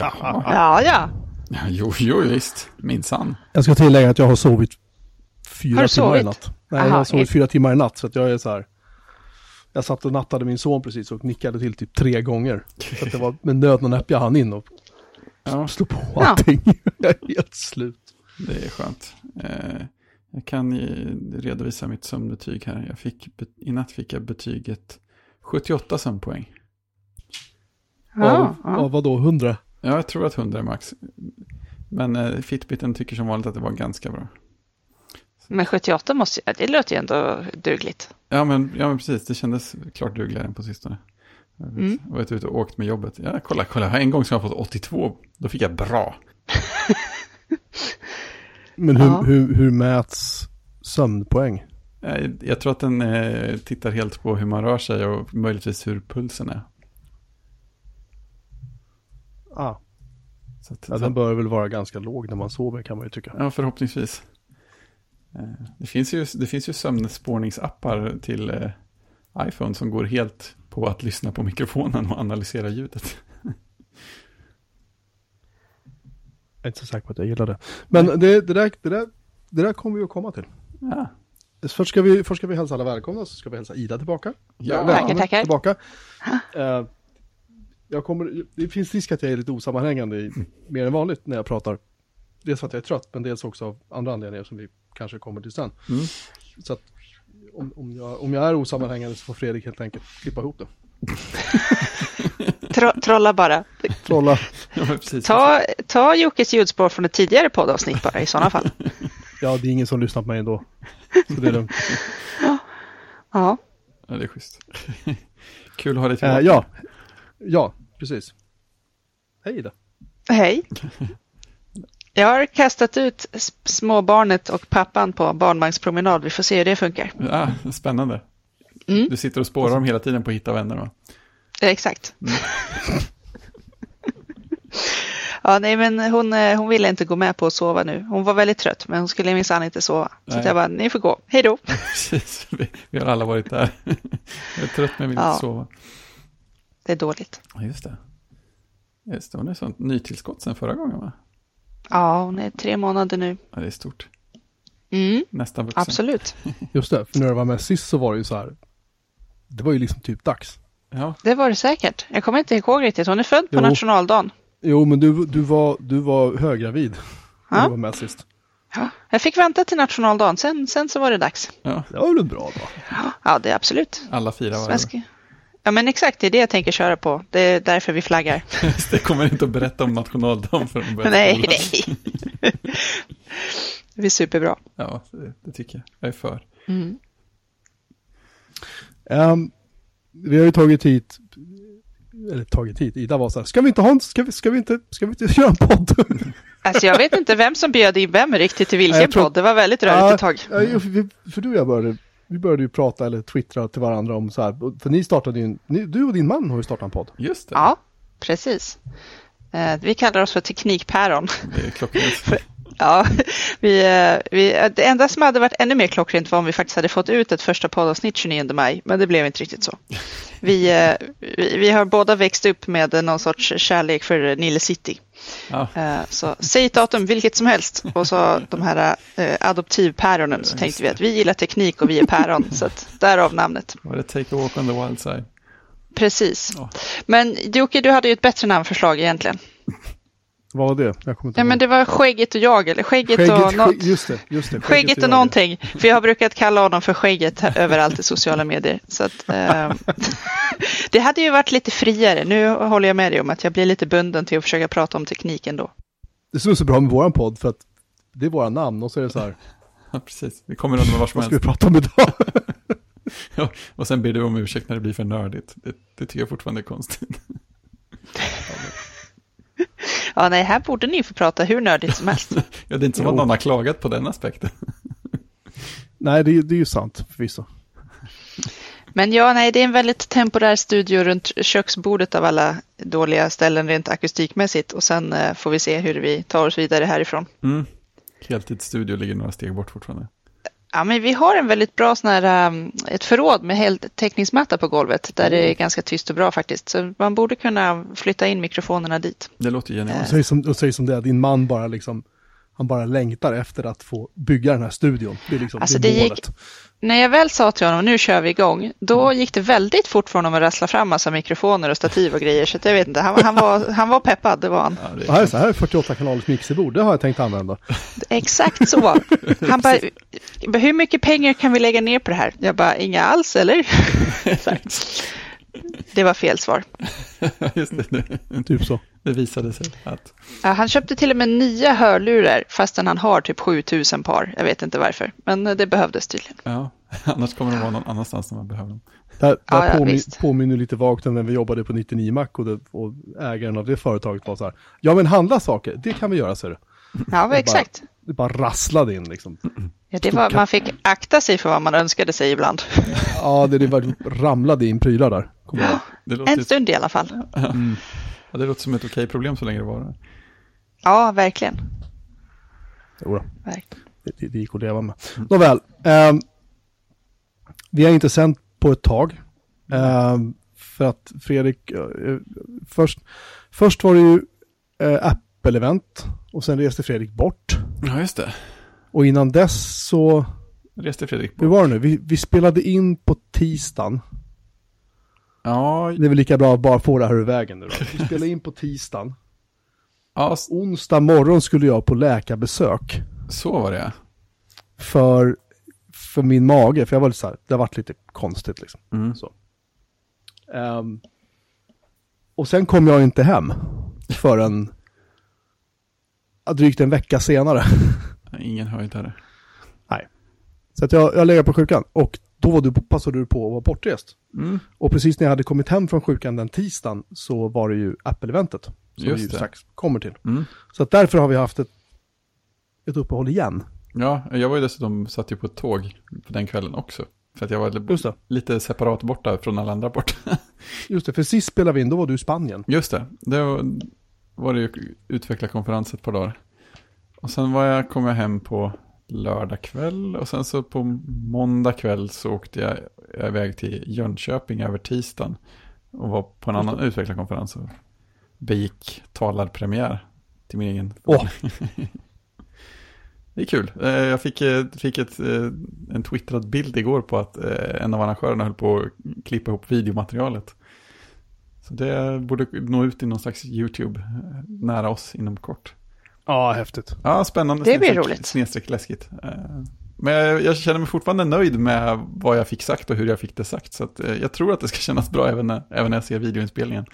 Ja, ja. Jo, jo, visst. Minsann. Jag ska tillägga att jag har sovit fyra Har du timmar sovit? i natt. Nej, Aha, jag har sovit helt- fyra timmar i natt så att jag är så här. Jag satt och nattade min son precis och nickade till typ tre gånger. Så att det var med nöd och näppe jag hann in och Ja, slå på Ja. allting. jag är helt slut. det är skönt. Eh, jag kan ju redovisa mitt sömnbetyg här. Jag fick, I natt fick jag betyget 78 sömnpoäng. ja, av, ja. av vadå, 100? Ja, jag tror att 100 är max. Men eh, Fitbiten tycker som vanligt att det var ganska bra. Men 78 måste ju, det låter ju ändå dugligt. Ja men, ja, men precis. Det kändes klart dugligare än på sistone. Jag vet- Mm. jag varit ute och åkt med jobbet. Ja, kolla, kolla. Har En gång som jag har fått 82. Då fick jag bra. Men hur, Ja. hur, hur mäts sömnpoäng? Eh, Jag tror att den eh, tittar helt på hur man rör sig och möjligtvis hur pulsen är. Ah, Så att, ja, så- den bör väl vara ganska låg när man sover kan man ju tycka. ja, förhoppningsvis. Eh, Det finns ju, det finns ju sömnspårningsappar till eh, iPhone som går helt på att lyssna på mikrofonen och analysera ljudet. Jag är inte så säker på att jag gillar det. Men det, det, där, det, där, det där kommer vi att komma till. Ja, Först ska, vi, först ska vi hälsa alla välkomna, så ska vi hälsa Ida tillbaka. Ja. Välkommen Tackar, tackar. Tillbaka. Eh, jag kommer, det finns risk att jag är lite osammanhängande i, mer än vanligt när jag pratar. Dels för att jag är trött, men dels också av andra anledningar som vi kanske kommer till sen. Mm. Så att om, om, jag, om jag är osammanhängande så får Fredrik helt enkelt klippa ihop det. Tro, trolla bara. Trolla. ja. Ta, ta Jockes ljudspår från ett tidigare poddavsnitt bara i sådana fall. Ja, det är ingen som lyssnar på mig ändå. Så det är lugnt. Ja, Ja, det är schysst. Kul att ha dig Eh, tillbaka. ja. Ja, precis. Hej Ida. hej. Jag har kastat ut småbarnet och pappan på barnvagnspromenad. Vi får se hur det funkar. Ja, spännande. Mm. Du sitter och spårar dem hela tiden på att hitta vänner va? Exakt. ja, nej, men hon, eh, hon ville inte gå med på att sova nu. Hon var väldigt trött, men hon skulle minsann inte sova. Så Nej. att jag bara, ni får gå. Hej då. Precis, vi, vi har alla varit där. Jag är trött men vill Ja. inte sova. Det är dåligt. Just det. Just det, hon är sånt nytillskott sen förra gången va? Ja, hon är tre månader nu. Ja, det är stort. Mm, Nästan vuxen. absolut. Just det, för när jag var med sist så var det ju så här. Det var ju liksom typ dags. Ja, Det var det säkert. Jag kommer inte ihåg riktigt. Hon är född på Jo. nationaldagen. Jo, men du, du, var, du var höggravid när du var med sist. Ja, jag fick vänta till nationaldagen, sen, sen så var det dags. ja, Det var väl bra då? Ja, det är absolut. alla fyra var Svensk... Ja, men exakt, det är det jag tänker köra på. Det är därför vi flaggar. Det, kommer inte att berätta om nationaldagen för de börjar nej, skolan. nej. Det är superbra. Ja, det, det tycker jag. Jag är för. Mm. Ehm, vi har ju tagit hit, eller tagit hit, Ida var så här, ska vi inte ha en, ska vi, ska vi inte, ska vi inte göra en podd? Alltså, jag vet inte vem som bjöd in vem riktigt till vilken tror- podd. Det var väldigt rörigt ett tag. Ja, för du och jag började, vi började ju prata eller twittra till varandra om så här, för ni startade ju, en- ni, du och din man har ju startat en podd. Just det, Ja, precis. Eh, Vi kallar oss för Teknikpäron. det är klockrent. Ja, vi, eh, vi, eh, det enda som hade varit ännu mer klockrent var om vi faktiskt hade fått ut ett första poddavsnitt 29 maj, men det blev inte riktigt så. Vi, vi, vi har båda växt upp med någon sorts kärlek för Nile City. Ja, Eh, Så säg ett datum, vilket som helst. Och så de här eh, adoptivpäronen så tänkte vi att vi gillar teknik och vi är päron. Så att därav namnet. var det Take a walk on the wild side? Precis. Ja. Men Jocke, du hade ju ett bättre namnförslag egentligen. Vad var det? Jag kommer inte Ja, men det var Skägget och jag, eller Skägget, Skägget, och något. just det, just det. Skägget och jag. någonting. För jag har brukat kalla honom för Skägget överallt i sociala medier. Så att, eh, det hade ju varit lite friare. Nu håller jag med dig om att jag blir lite bunden till att försöka prata om tekniken då. Det som är så bra med våran podd för att det är våra namn och så är det så här, Ja, precis. Vi kommer undan med vad som vad ska vi helst. prata om idag? Ja, och sen ber du om ursäkt när det blir för nördigt. Det, det tycker jag fortfarande är konstigt. Ja, nej, här borde ni få prata hur nördigt som helst. Ja, det är inte som Jo. att någon har klagat på den aspekten. Nej, det, är- det är ju sant förvisso. Men ja, nej, det är en väldigt temporär studio runt köksbordet av alla dåliga ställen rent akustikmässigt. Och sen eh, får vi se hur vi tar oss vidare härifrån. Mm. Heltidsstudio ligger några steg bort fortfarande. Ja, men vi har en väldigt bra sån här, um, ett förråd med heltäckningsmatta på golvet där det är ganska tyst och bra faktiskt. Så man borde kunna flytta in mikrofonerna dit. Det låter Och genialt. säg som, och säg som det, är, din man bara liksom, han bara längtar efter att få bygga den här studion. Det är liksom Alltså, det det gick- målet. När jag väl sa till honom nu kör vi igång, då gick det väldigt fort för honom att rassla fram massa mikrofoner och stativ och grejer. Så jag vet inte, han, han, var, han var peppad, det var han. Ja, det här är så här är 48 kanalers mixerbord, det har jag tänkt använda. Exakt så. Han bara, hur mycket pengar kan vi lägga ner på det här? Jag bara, inga alls eller? Det var fel svar. Just det, det, Typ så. det visade sig att Ja, han köpte till och med nya hörlurar fastän han har typ 7000 par. Jag vet inte varför, men det behövdes tydligen. ja, annars kommer de vara någon annanstans när man behöver dem. Det här, det Ja, ja, påmin, visst. påminner lite vagt om när vi jobbade på 99 Mac och, det, och ägaren av det företaget var så här. Ja men handla saker, det kan vi göra ser du. Ja, men exakt. Det bara rasslade in liksom. Ja, det var, man fick akta sig för vad man önskade sig ibland. Ja, det, det var, ramlade in prylar där. Låter, En stund i alla fall. ja, det låter som ett okej problem så länge det varar. Ja, verkligen. Jodå, verkligen. det, det, det gick att leva med. Nåväl, ehm, vi har inte sänt på ett tag. Ehm, för att Fredrik, eh, eh, först, först var det ju eh, Apple-event och sen reste Fredrik bort. Ja, just det. Och innan dess så, Reste Fredrik hur bort. var det nu? Vi, vi spelade in på tisdagen. Ja, Det är väl lika bra att bara få det här ur vägen nu då. Vi spelade in på tisdagen. ja, Onsdag morgon skulle jag på läkarbesök. så var det. för, för min mage, för jag var lite så här, det har varit lite konstigt liksom. Mm. Så. Ehm, och sen kom jag inte hem förrän drygt en vecka senare. Ingen det. Nej. Så att jag, jag lägger på sjukan och då var du, passade du på att vara bortrest. Mm. Och precis när jag hade kommit hem från sjukan den tisdagen så var det ju Apple-eventet. Som Just vi det. strax kommer till. Mm. Så att därför har vi haft ett, ett uppehåll igen. Ja, jag var ju dessutom satt ju på ett tåg på den kvällen också. För att jag var lite separat borta från alla andra borta. Just det, för sist spelade vi in, då var du i Spanien. Just det, det var, var det ju utvecklarkonferens ett par dagar. Och sen var jag, kom jag hem på lördag kväll och sen så på måndag kväll så åkte jag iväg till Jönköping över tisdagen och var på en annan utvecklarkonferens och begick talarpremiär till min egen. Åh. Det är kul. Eh, Jag fick, eh, fick ett, eh, en twittrad bild igår på att en av arrangörerna höll på att klippa ihop videomaterialet. Så det borde nå ut i någon slags YouTube eh, nära oss inom kort. Ja, häftigt. Ja, spännande. Det blir roligt. Snedstreck läskigt. Eh, Men jag, jag känner mig fortfarande nöjd med vad jag fick sagt och hur jag fick det sagt. Så att, eh, jag tror att det ska kännas bra även när, även när jag ser videoinspelningen.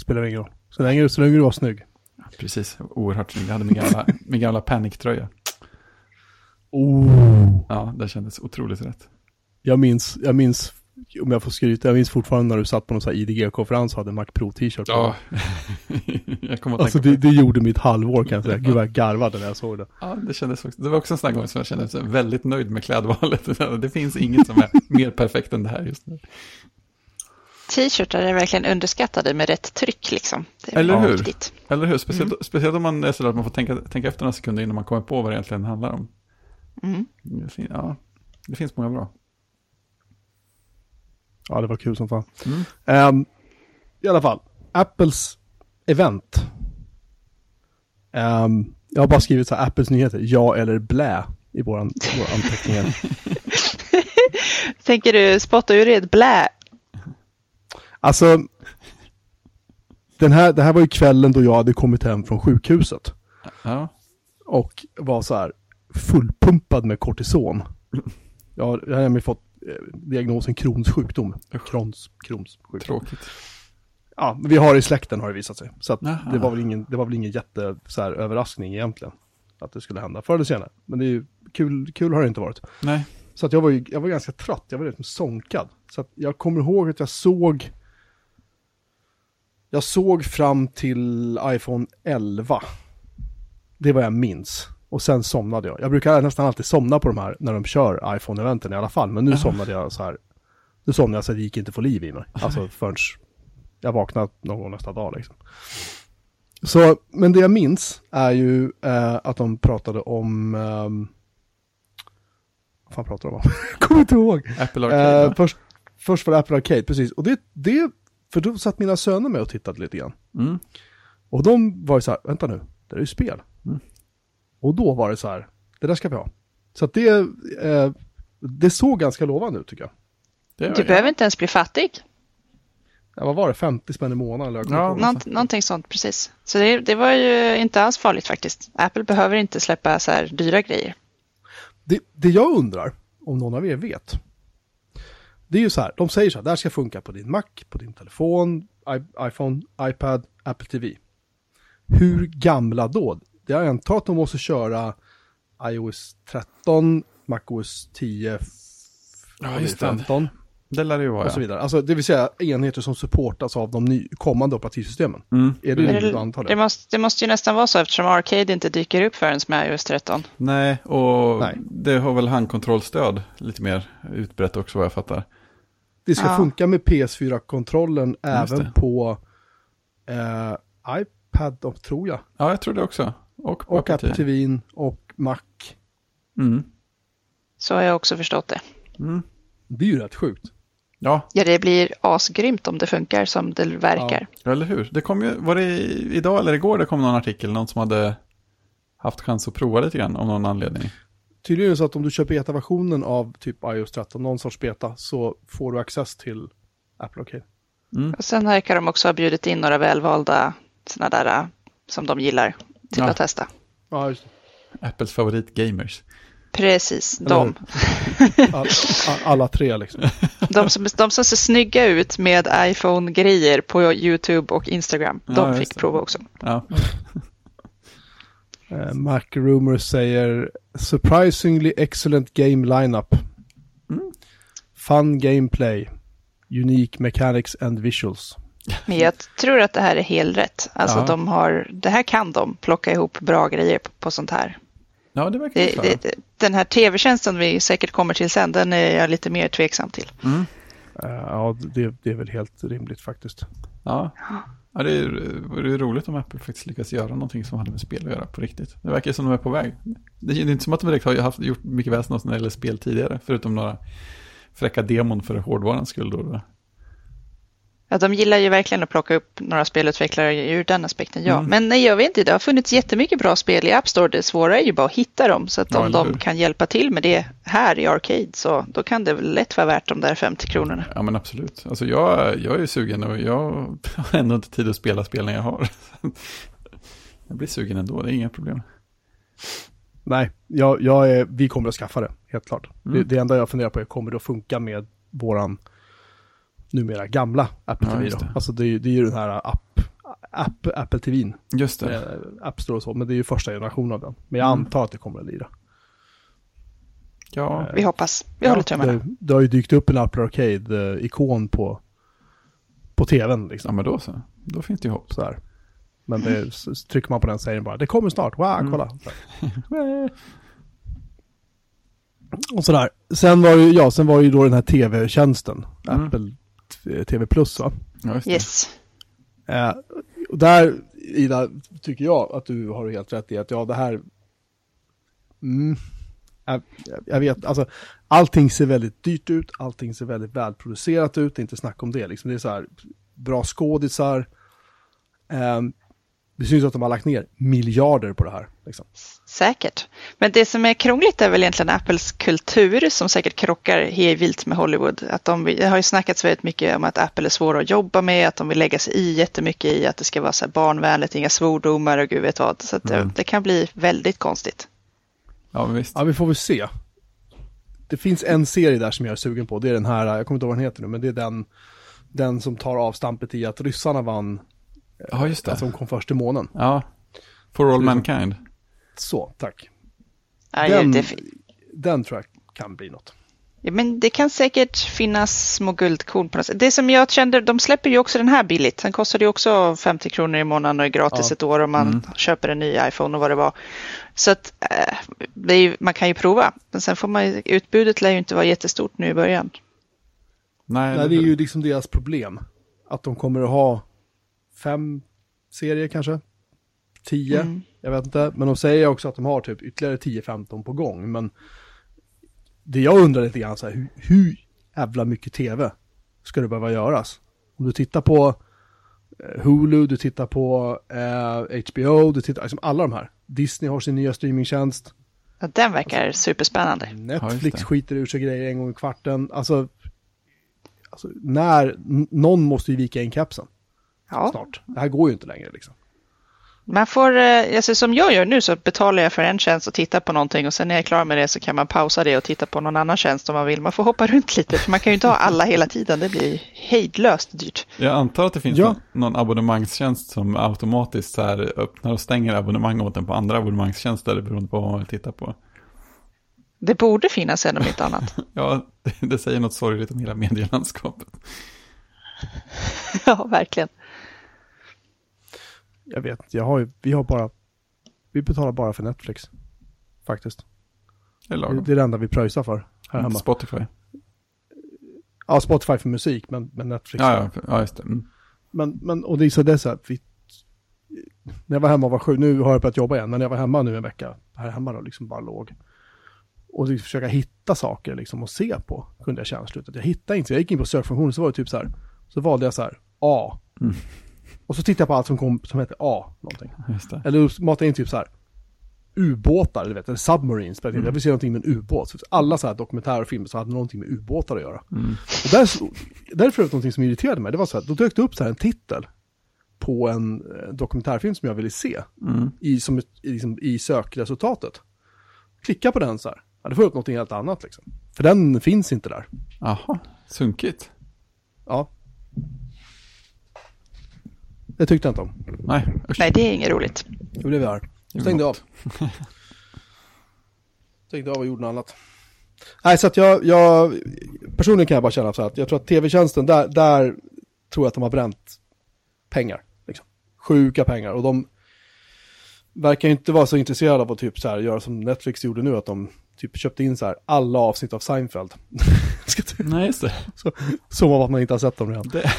Spelar ingen roll. Så länge, så länge du var snygg. Precis, oerhört snygg. Jag hade min gamla, min gamla paniktröja. Oh. Ja, det kändes otroligt rätt. Jag minns, jag minns, om jag får skryta, jag minns fortfarande när du satt på någon sån här IDG-konferens och hade Mac Pro t-shirt på. Ja, jag kommer att Alltså tänka det, det gjorde mitt halvår kan jag säga. Gud vad jag garvade när jag såg det. Ja, det kändes också. Det var också en sån gång som jag kände mig väldigt nöjd med klädvalet. Det finns inget som är mer perfekt än det här just nu. T-shirtar är verkligen underskattade med rätt tryck liksom. Det är Eller hur? viktigt. Eller hur? Speciellt, speciellt om man är sådär att man får tänka, tänka efter några sekunder innan man kommer på vad det egentligen handlar om. Mm. Ja, det finns många bra. Ja, det var kul som fan. Mm. Ehm, I alla fall, Apples event. Ehm, jag har bara skrivit så här, Apples nyheter, ja eller blä i våran, våra anteckningar. Tänker du spotta ur ett blä? Alltså, den här, det här var ju kvällen då jag hade kommit hem från sjukhuset. Ja, och var så här fullpumpad med kortison. Jag har, jag har nämligen fått diagnosen Crohns sjukdom. Crohns, Crohns sjukdom. tråkigt. Ja, men vi har det i släkten har det visat sig. Så det var väl ingen, det var väl ingen jätte så här, överraskning egentligen. Att det skulle hända förr eller senare. Men det är ju kul, kul har det inte varit. Nej, Så att jag var ju, jag var ganska trött, jag var liksom sonkad. Så att jag kommer ihåg att jag såg Jag såg fram till iPhone 11. Det var jag minns. Och sen somnade jag. Jag brukar nästan alltid somna på de här när de kör iPhone-eventen i alla fall. Men nu somnade jag så här. Nu somnade jag så att det gick inte att få liv i mig. Alltså förrän jag vaknade någon gång nästa dag liksom. Så, men det jag minns är ju eh, att de pratade om... ehm, vad fan pratade de om? Kommer inte ihåg. Apple Arcade. Eh, först, först var det Apple Arcade, precis. Och det, det, för då satt mina söner med och tittade lite grann. Mm. Och de var ju så här, vänta nu, det är ju spel. Och då var det så här, det där ska vi ha. Så att det, eh, det såg ganska lovande ut tycker jag. Det Du behöver inte ens bli fattig. Ja, vad var det, 50 spänn i månaden? Eller Ja, ja, Nånt, någonting sånt, precis. Så det, det var ju inte alls farligt faktiskt. Apple behöver inte släppa så här dyra grejer. det, det jag undrar, om någon av er vet, det är ju så här, de säger så här, det här ska funka på din Mac, på din telefon, I, iPhone, iPad, Apple TV. Hur gamla då? Jag antar att de måste köra iOS 13, MacOS 10, f- Ja, vad är just det. 15 Det lär det ju vara. och så Ja. vidare. Alltså, det vill säga enheter som supportas av de ny, kommande operativsystemen. Mm. Är det rimligt att det, anta det, det? måste, det måste ju nästan vara så eftersom Arcade inte dyker upp förrän med iOS 13. Nej, och Nej. det har väl handkontrollstöd lite mer utbrett också vad jag fattar. Det ska Ja. funka med PS4-kontrollen Just även på eh, iPad, och- tror jag. Ja, jag tror det också. Och, Och Apple TV och Mac. Mm. Så har jag också förstått det. Mm. Det är ju rätt sjukt. Ja, Ja, det blir asgrymt om det funkar som det verkar. eller hur? Det kom ju, var det idag eller igår det kom någon artikel, någon som hade haft chans att prova lite grann av någon anledning. Tydligen är det så att om du köper beta-versionen av typ iOS 13, någon sorts beta, så får du access till Apple Arcade. Mm. Och sen verkar de också ha bjudit in några välvalda sådana där äh, som de gillar till Ja. att testa. Ja, just det. Apples favorit gamers. Precis, Eller de. All, all, alla tre liksom. De som, de som ser snygga ut med iPhone-grejer på YouTube och Instagram. Ja, De fick det. prova också. Ja, Eh, Mac Rumors säger surprisingly excellent game lineup. Mm. Fun gameplay. Unique mechanics and visuals. Men jag tror att det här är helt rätt. Alltså Ja. de har, det här kan de plocka ihop bra grejer på, på sånt här. ja det verkar Det, det, den här tv-tjänsten vi säkert kommer till sen, den är jag lite mer tveksam till. Mm. Eh, ja, det, det är väl helt rimligt faktiskt. Ja. ja, det är, det är roligt om Apple faktiskt lyckas göra någonting som hade med spel att göra på riktigt. Det verkar som de är på väg. Det är inte som att de direkt har haft, gjort mycket väsen när det gäller spel tidigare, förutom några fräcka demon för hårdvarans skull. Då. Ja, de gillar ju verkligen att plocka upp några spelutvecklare ur den aspekten, ja. Mm. Men nej, jag vet inte, det har funnits jättemycket bra spel i App Store. Det svåra är ju bara att hitta dem. Så att Ja, om hur? de kan hjälpa till med det här i Arcade så då kan det väl lätt vara värt de där 50 kronorna. Ja men absolut. Alltså jag, jag är ju sugen och jag har ändå inte tid att spela spelen jag har. Jag blir sugen ändå, det är inga problem. Nej, jag, jag är, vi kommer att skaffa det, helt klart. Mm. Det, det enda jag funderar på är, kommer det att funka med våran numera gamla Apple Ja, TV det. Alltså det är, det är ju den här app, app Apple TVn, Just det. eh, App Store och så, men det är ju första generationen av den. Men jag Mm. antar att det kommer att lira. Ja, Vi hoppas. Vi håller tummarna. det, det har ju dykt upp en Apple Arcade-ikon på, på tvn liksom. ja men då så. Då finns det ju hopp. Sådär. Men det, så trycker man på den säger den bara, det kommer snart, wow, Mm. kolla. Och sådär. Sen var ju, ja, sen var ju då den här tv-tjänsten, Mm. Apple TV Plus va. Ja. Yes. Eh, och där, Ida, tycker jag att du har helt rätt i att ja, det här... Mm, jag, jag vet, alltså allting ser väldigt dyrt ut, allting ser väldigt välproducerat ut, det är inte snack om det. Liksom, det är så här, bra skådisar. Eh, det syns att de har lagt ner miljarder på det här. Liksom. Säkert. Men det som är krångligt är väl egentligen Apples kultur som säkert krockar hej vilt med Hollywood. Att de, det har ju snackats väldigt mycket om att Apple är svåra att jobba med, att de vill lägga sig i jättemycket i att det ska vara så här barnvänligt, inga svordomar och gud vet vad. Så att det, Mm. det kan bli väldigt konstigt. Ja, visst. Ja, vi får väl se. Det finns en serie där som jag är sugen på, det är den här, jag kommer inte ihåg vad den heter nu, men det är den, den som tar avstampet i att ryssarna vann, Ja, just det. att de kom först till månen. Ja. For all Så mankind. Så, tack. Ja, Den- det, Den tror jag kan bli något. Ja, men det kan säkert finnas små guldkorn på något sätt. Det som jag kände, de släpper ju också den här billigt. Den kostar ju också 50 kronor i månaden och är gratis Ja. ett år om man Mm. köper en ny iPhone och vad det var. Så att eh, det är ju, man kan ju prova. Men sen får man utbudet lär ju inte vara jättestort nu i början. Nej, Nej, det är ju liksom deras problem. Att de kommer att ha fem serier kanske, 10. Mm. Jag vet inte, men de säger också att de har typ ytterligare 10-15 på gång. Men det jag undrar lite grann så här, hur, hur jävla mycket tv ska det behöva göras? Om du tittar på eh, Hulu, du tittar på eh, HBO, du tittar, liksom alla de här. Disney har sin nya streamingtjänst. Ja, den verkar superspännande. Netflix det. skiter ur sig grejer en gång i kvarten. Alltså, alltså när, någon måste ju vika in kapsen Ja. snart. Det här går ju inte längre liksom. Man får, eh, alltså som jag gör nu så betalar jag för en tjänst och tittar på någonting och sen när jag är klar med det så kan man pausa det och titta på någon annan tjänst om man vill. Man får hoppa runt lite för man kan ju inte ha alla hela tiden. Det blir hejdlöst dyrt. Jag antar att det finns Ja. någon, någon abonnemangstjänst som automatiskt så här öppnar och stänger abonnemang åt en på andra abonnemangstjänster beroende på vad man vill titta på. Det borde finnas en om inte annat. Ja, det, det säger något sorgligt om hela medielandskapet. ja, verkligen. Jag vet inte, jag har ju, vi har bara, vi betalar bara för Netflix. Faktiskt. Det är Det, lagom. det är det enda vi pröjsar för här hemma. Spotify. Ja, Spotify för musik, men, men Netflix. Ja, ja, ja, just det. Mm. Men, men, och det är så det är så här, vi, när jag var hemma och var sjuk, nu har jag börjat jobba igen, men när jag var hemma nu en vecka, här hemma då, liksom bara låg. Och försöka hitta saker liksom att se på, kunde jag känna slutet. Jag hittade inte, jag gick in på sökfunktionen så var det typ så här, så valde jag så här, A. Mm. Och så tittade jag på allt som kom, som hette A, någonting. Det. Eller jag in typ så här, ubåtar, du vet, eller submarines. Mm. Jag vill se någonting med en ubåt. Alla så här dokumentärer och filmer så hade någonting med ubåtar att göra. Mm. Och där, så- där är övrigt någonting som irriterade mig. Det var så här, då dök det upp så här en titel på en eh, dokumentärfilm som jag ville se Mm. i, som, i, liksom, i sökresultatet. Klicka på den så här. Ja, det får upp någonting helt annat liksom. För den finns inte där. Jaha, sunkigt. Ja. Det tyckte jag inte om. Nej, usch. Nej, det är inget roligt. Då blev jag arg. Det är Stängde av. Stängde av och gjorde något annat. Nej, så att jag, jag, personligen kan jag bara känna så här att jag tror att tv-tjänsten, där, där tror jag att de har bränt pengar. Liksom. Sjuka pengar. Och de verkar ju inte vara så intresserade av att typ så här göra som Netflix gjorde nu, att de typ köpte in så här alla avsnitt av Seinfeld. Nej, just det. så, som om att man inte har sett dem redan. Det,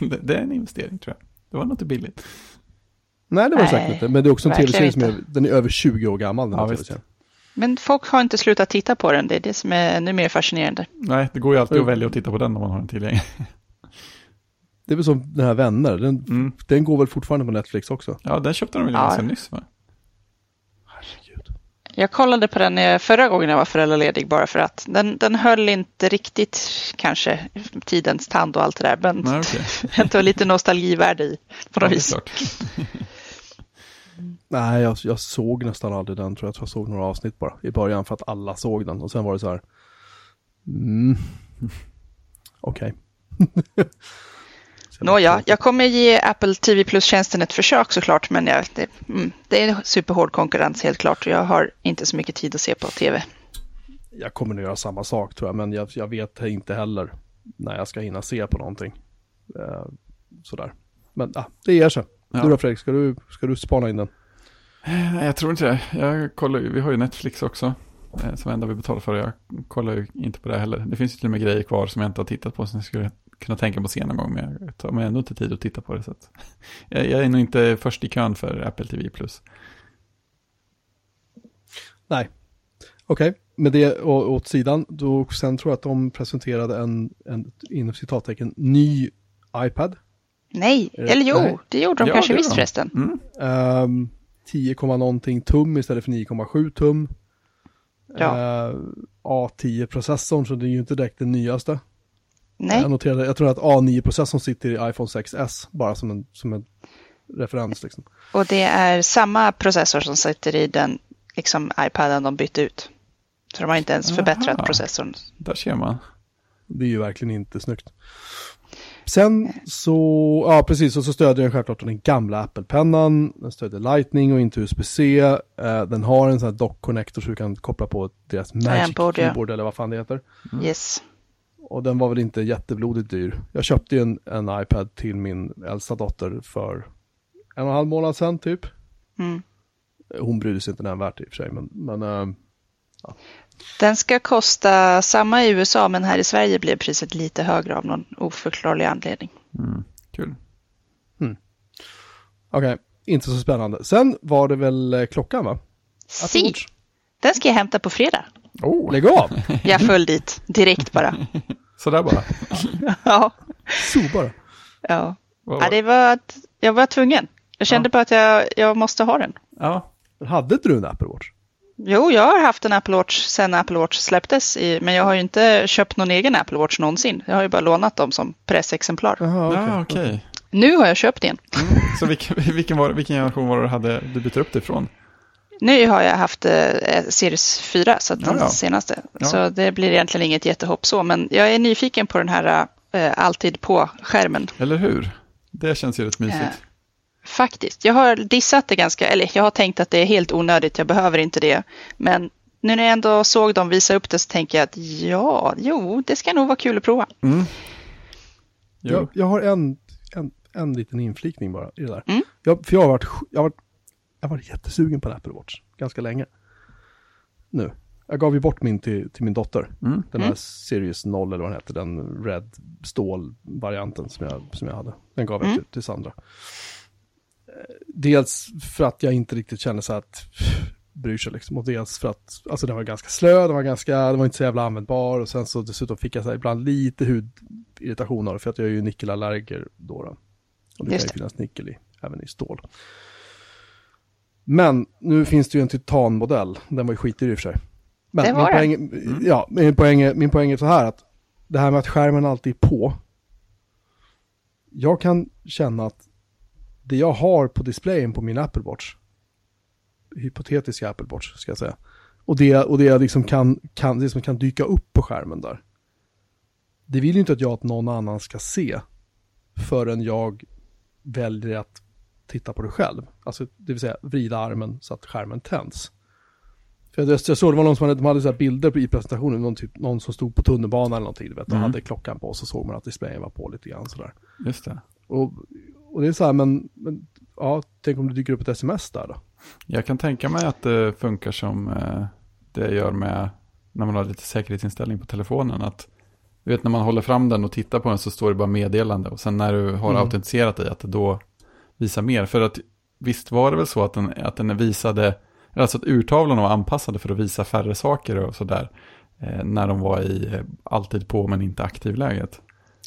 det. det är en investering tror jag. Det var något billigt. Nej, det var det säkert inte. Men det är också en tv-serie som är, inte. den är över 20 år gammal. Den Ja. Men folk har inte slutat titta på den. Det är det som är ännu mer fascinerande. Nej, det går ju alltid att välja att titta på den om man har den tillgänglig. Det är väl som den här Vänner, den, Mm. den går väl fortfarande på Netflix också? Ja, den köpte de väl Ja. ganska nyss va? Jag kollade på den förra gången jag var föräldraledig bara för att den, den höll inte riktigt kanske tidens tand och allt det där. Men Nej, okej. det var lite nostalgivärde i på Ja, något är vis. Nej, jag, jag såg nästan aldrig den, tror jag. Jag såg några avsnitt bara i början för att alla såg den. Och sen var det så här, mm. okej. Så Nåja, jag kommer ge Apple TV Plus-tjänsten ett försök såklart, men jag, det, mm, det är superhård konkurrens helt klart och jag har inte så mycket tid att se på TV. Jag kommer nog göra samma sak tror jag, men jag, jag vet inte heller när jag ska hinna se på någonting. Eh, sådär. Men ah, det ger sig. Ja. Du då Fredrik, ska du, ska du spana in den? Nej, jag tror inte det. Jag kollar vi har ju Netflix också. eh, Som enda vi betalar för. Jag kollar ju inte på det heller. Det finns ju till och med grejer kvar som jag inte har tittat på. Som jag skulle kunna tänka på att se någon gång. Men jag tar mig ändå inte tid att titta på det. Så att jag, jag är nog inte först i kön för Apple TV+. Nej. Okej, med det åt sidan. Då, sen tror jag att de presenterade en, en inom citattecken, ny iPad. Nej, Eh, eller jo, nej. det gjorde de Ja, kanske visst förresten. Mm. Um, 10, någonting tum istället för 9,7 tum. Ja. Eh, A10-processorn, så det är ju inte direkt den nyaste. Nej, Jag, noterade, jag tror att A9-processorn sitter i iPhone 6S, bara som en, som en referens. Liksom. och det är samma processor som sitter i den liksom, iPaden de bytte ut. Så de har inte ens förbättrat Aha. processorn. Där ser man. Det är ju verkligen inte snyggt. Sen så, ja precis, och så stödjer den självklart den gamla Apple-pennan. Den stödjer Lightning och inte USB-C. Eh, den har en sån här dock-connector så du kan koppla på deras Magic Tangentbord, ja. Keyboard eller vad fan det heter. Yes. Och den var väl inte jätteblodigt dyr. Jag köpte ju en, en iPad till min äldsta dotter för en och en halv månad sedan typ. Mm. Hon brydde sig inte nämnvärt i och för sig, men, men eh, Den ska kosta samma i USA, men här i Sverige blev priset lite högre av någon oförklarlig anledning. Mm. Kul. okej. inte så spännande. Sen var det väl eh, klockan va? Si, den ska jag hämta på fredag. Oh, Lägg av! Jag föll dit direkt bara. Sådär bara. Ja, Så bara. ja. Ja det var att jag var tvungen. Jag kände Ja. bara att jag, jag måste ha den. Ja, hade inte du en Apple Watch? Jo, jag har haft en Apple Watch sedan Apple Watch släpptes, i, men jag har ju inte köpt någon egen Apple Watch någonsin. Jag har ju bara lånat dem som pressexemplar. Jaha, okej. ja okej. Nu har jag köpt en. Mm. Så vilken, vilken, var, vilken generation var det du hade du bytte upp det ifrån? Nu har jag haft eh, Series 4, så att den Ja, ja. senaste. Ja. Så det blir egentligen inget jättehopp så, men jag är nyfiken på den här eh, alltid på-skärmen. Eller hur? Det känns ju rätt mysigt. Eh, Faktiskt. Jag har dissat det ganska, eller jag har tänkt att det är helt onödigt, jag behöver inte det. Men nu när jag ändå såg dem visa upp det så tänker jag att ja, jo, det ska nog vara kul att prova. Mm. Jag, jag har en, en, en liten inflikning bara i det där. Mm. Jag, för jag har, varit, jag, har varit, jag varit jättesugen på en Apple Watch ganska länge. Nu. Jag gav ju bort min till, till min dotter. Mm. Den här Mm. Sirius 0 eller vad den hette, den Red Stål-varianten som jag, som jag hade. Den gav jag Mm. till, till Sandra. Eh, Dels för att jag inte riktigt kände så att bryr sig liksom. Och dels för att alltså den var ganska slö, den var, ganska, den var inte så jävla användbar. Och sen så dessutom fick jag så här, ibland lite hudirritation av det. För att jag är ju nickelallergiker då. då. Och det Just kan det. ju finnas nickel i, även i stål. Men nu finns det ju en titanmodell. Den var ju skitdyr i och för sig. Men Det min var poäng, ja, min, poäng är, min poäng är så här att det här med att skärmen alltid är på. Jag kan känna att det jag har på displayen på min Apple Watch, hypotetiska Apple Watch ska jag säga, och det, och det jag liksom kan, kan, det som kan dyka upp på skärmen där. Det vill ju inte att jag att någon annan ska se förrän jag väljer att titta på det själv. Alltså det vill säga vrida armen så att skärmen tänds. För jag, jag såg det var någon som hade, de hade så bilder på- i presentationen, någon, typ, någon som stod på tunnelbanan eller någonting, du vet, och Mm. hade klockan på och så såg man att displayen var på lite grann sådär. Just det. Och, och det är så här, men, men ja, tänk om det dyker upp ett sms där då. Jag kan tänka mig att det funkar som eh, det gör med när man har lite säkerhetsinställning på telefonen. Att du vet när man håller fram den och tittar på den så står det bara meddelande. Och sen när du har Mm. autentiserat dig att det då visar mer. För att visst var det väl så att den, att den visade, alltså att urtavlan var anpassade för att visa färre saker och sådär. Eh, när de var i eh, alltid på men inte aktiv-läget.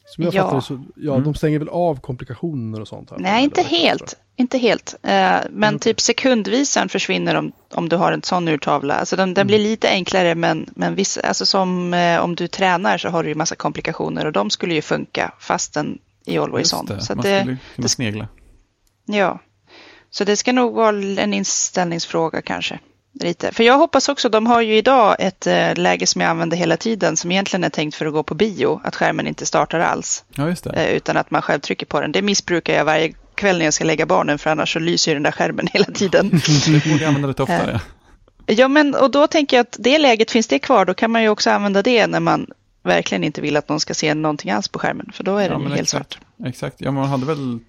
Som jag Ja. fattar så, ja, Mm. de stänger väl av komplikationer och sånt här. Nej, inte helt. Inte helt. Eh, men Okej. typ sekundvisaren försvinner om, om du har en sån urtavla. Alltså den, den Mm. blir lite enklare men, men viss, alltså som eh, om du tränar så har du ju massa komplikationer och de skulle ju funka fastän i Always On. det, Så man det, skulle kunna det- snegla. Ja. Så det ska nog vara en inställningsfråga kanske. Lite. För jag hoppas också, de har ju idag ett eh, läge som jag använder hela tiden som egentligen är tänkt för att gå på bio, att skärmen inte startar alls. Ja, just det. eh, utan att man själv trycker på den. Det missbrukar jag varje kväll när jag ska lägga barnen för annars så lyser ju den där skärmen hela tiden. Du borde använda det oftare. ja, men och då tänker jag att det läget finns det kvar. Då kan man ju också använda det när man verkligen inte vill att någon ska se någonting alls på skärmen. För då är Ja, den helt exakt. svart. Exakt, ja man hade väl,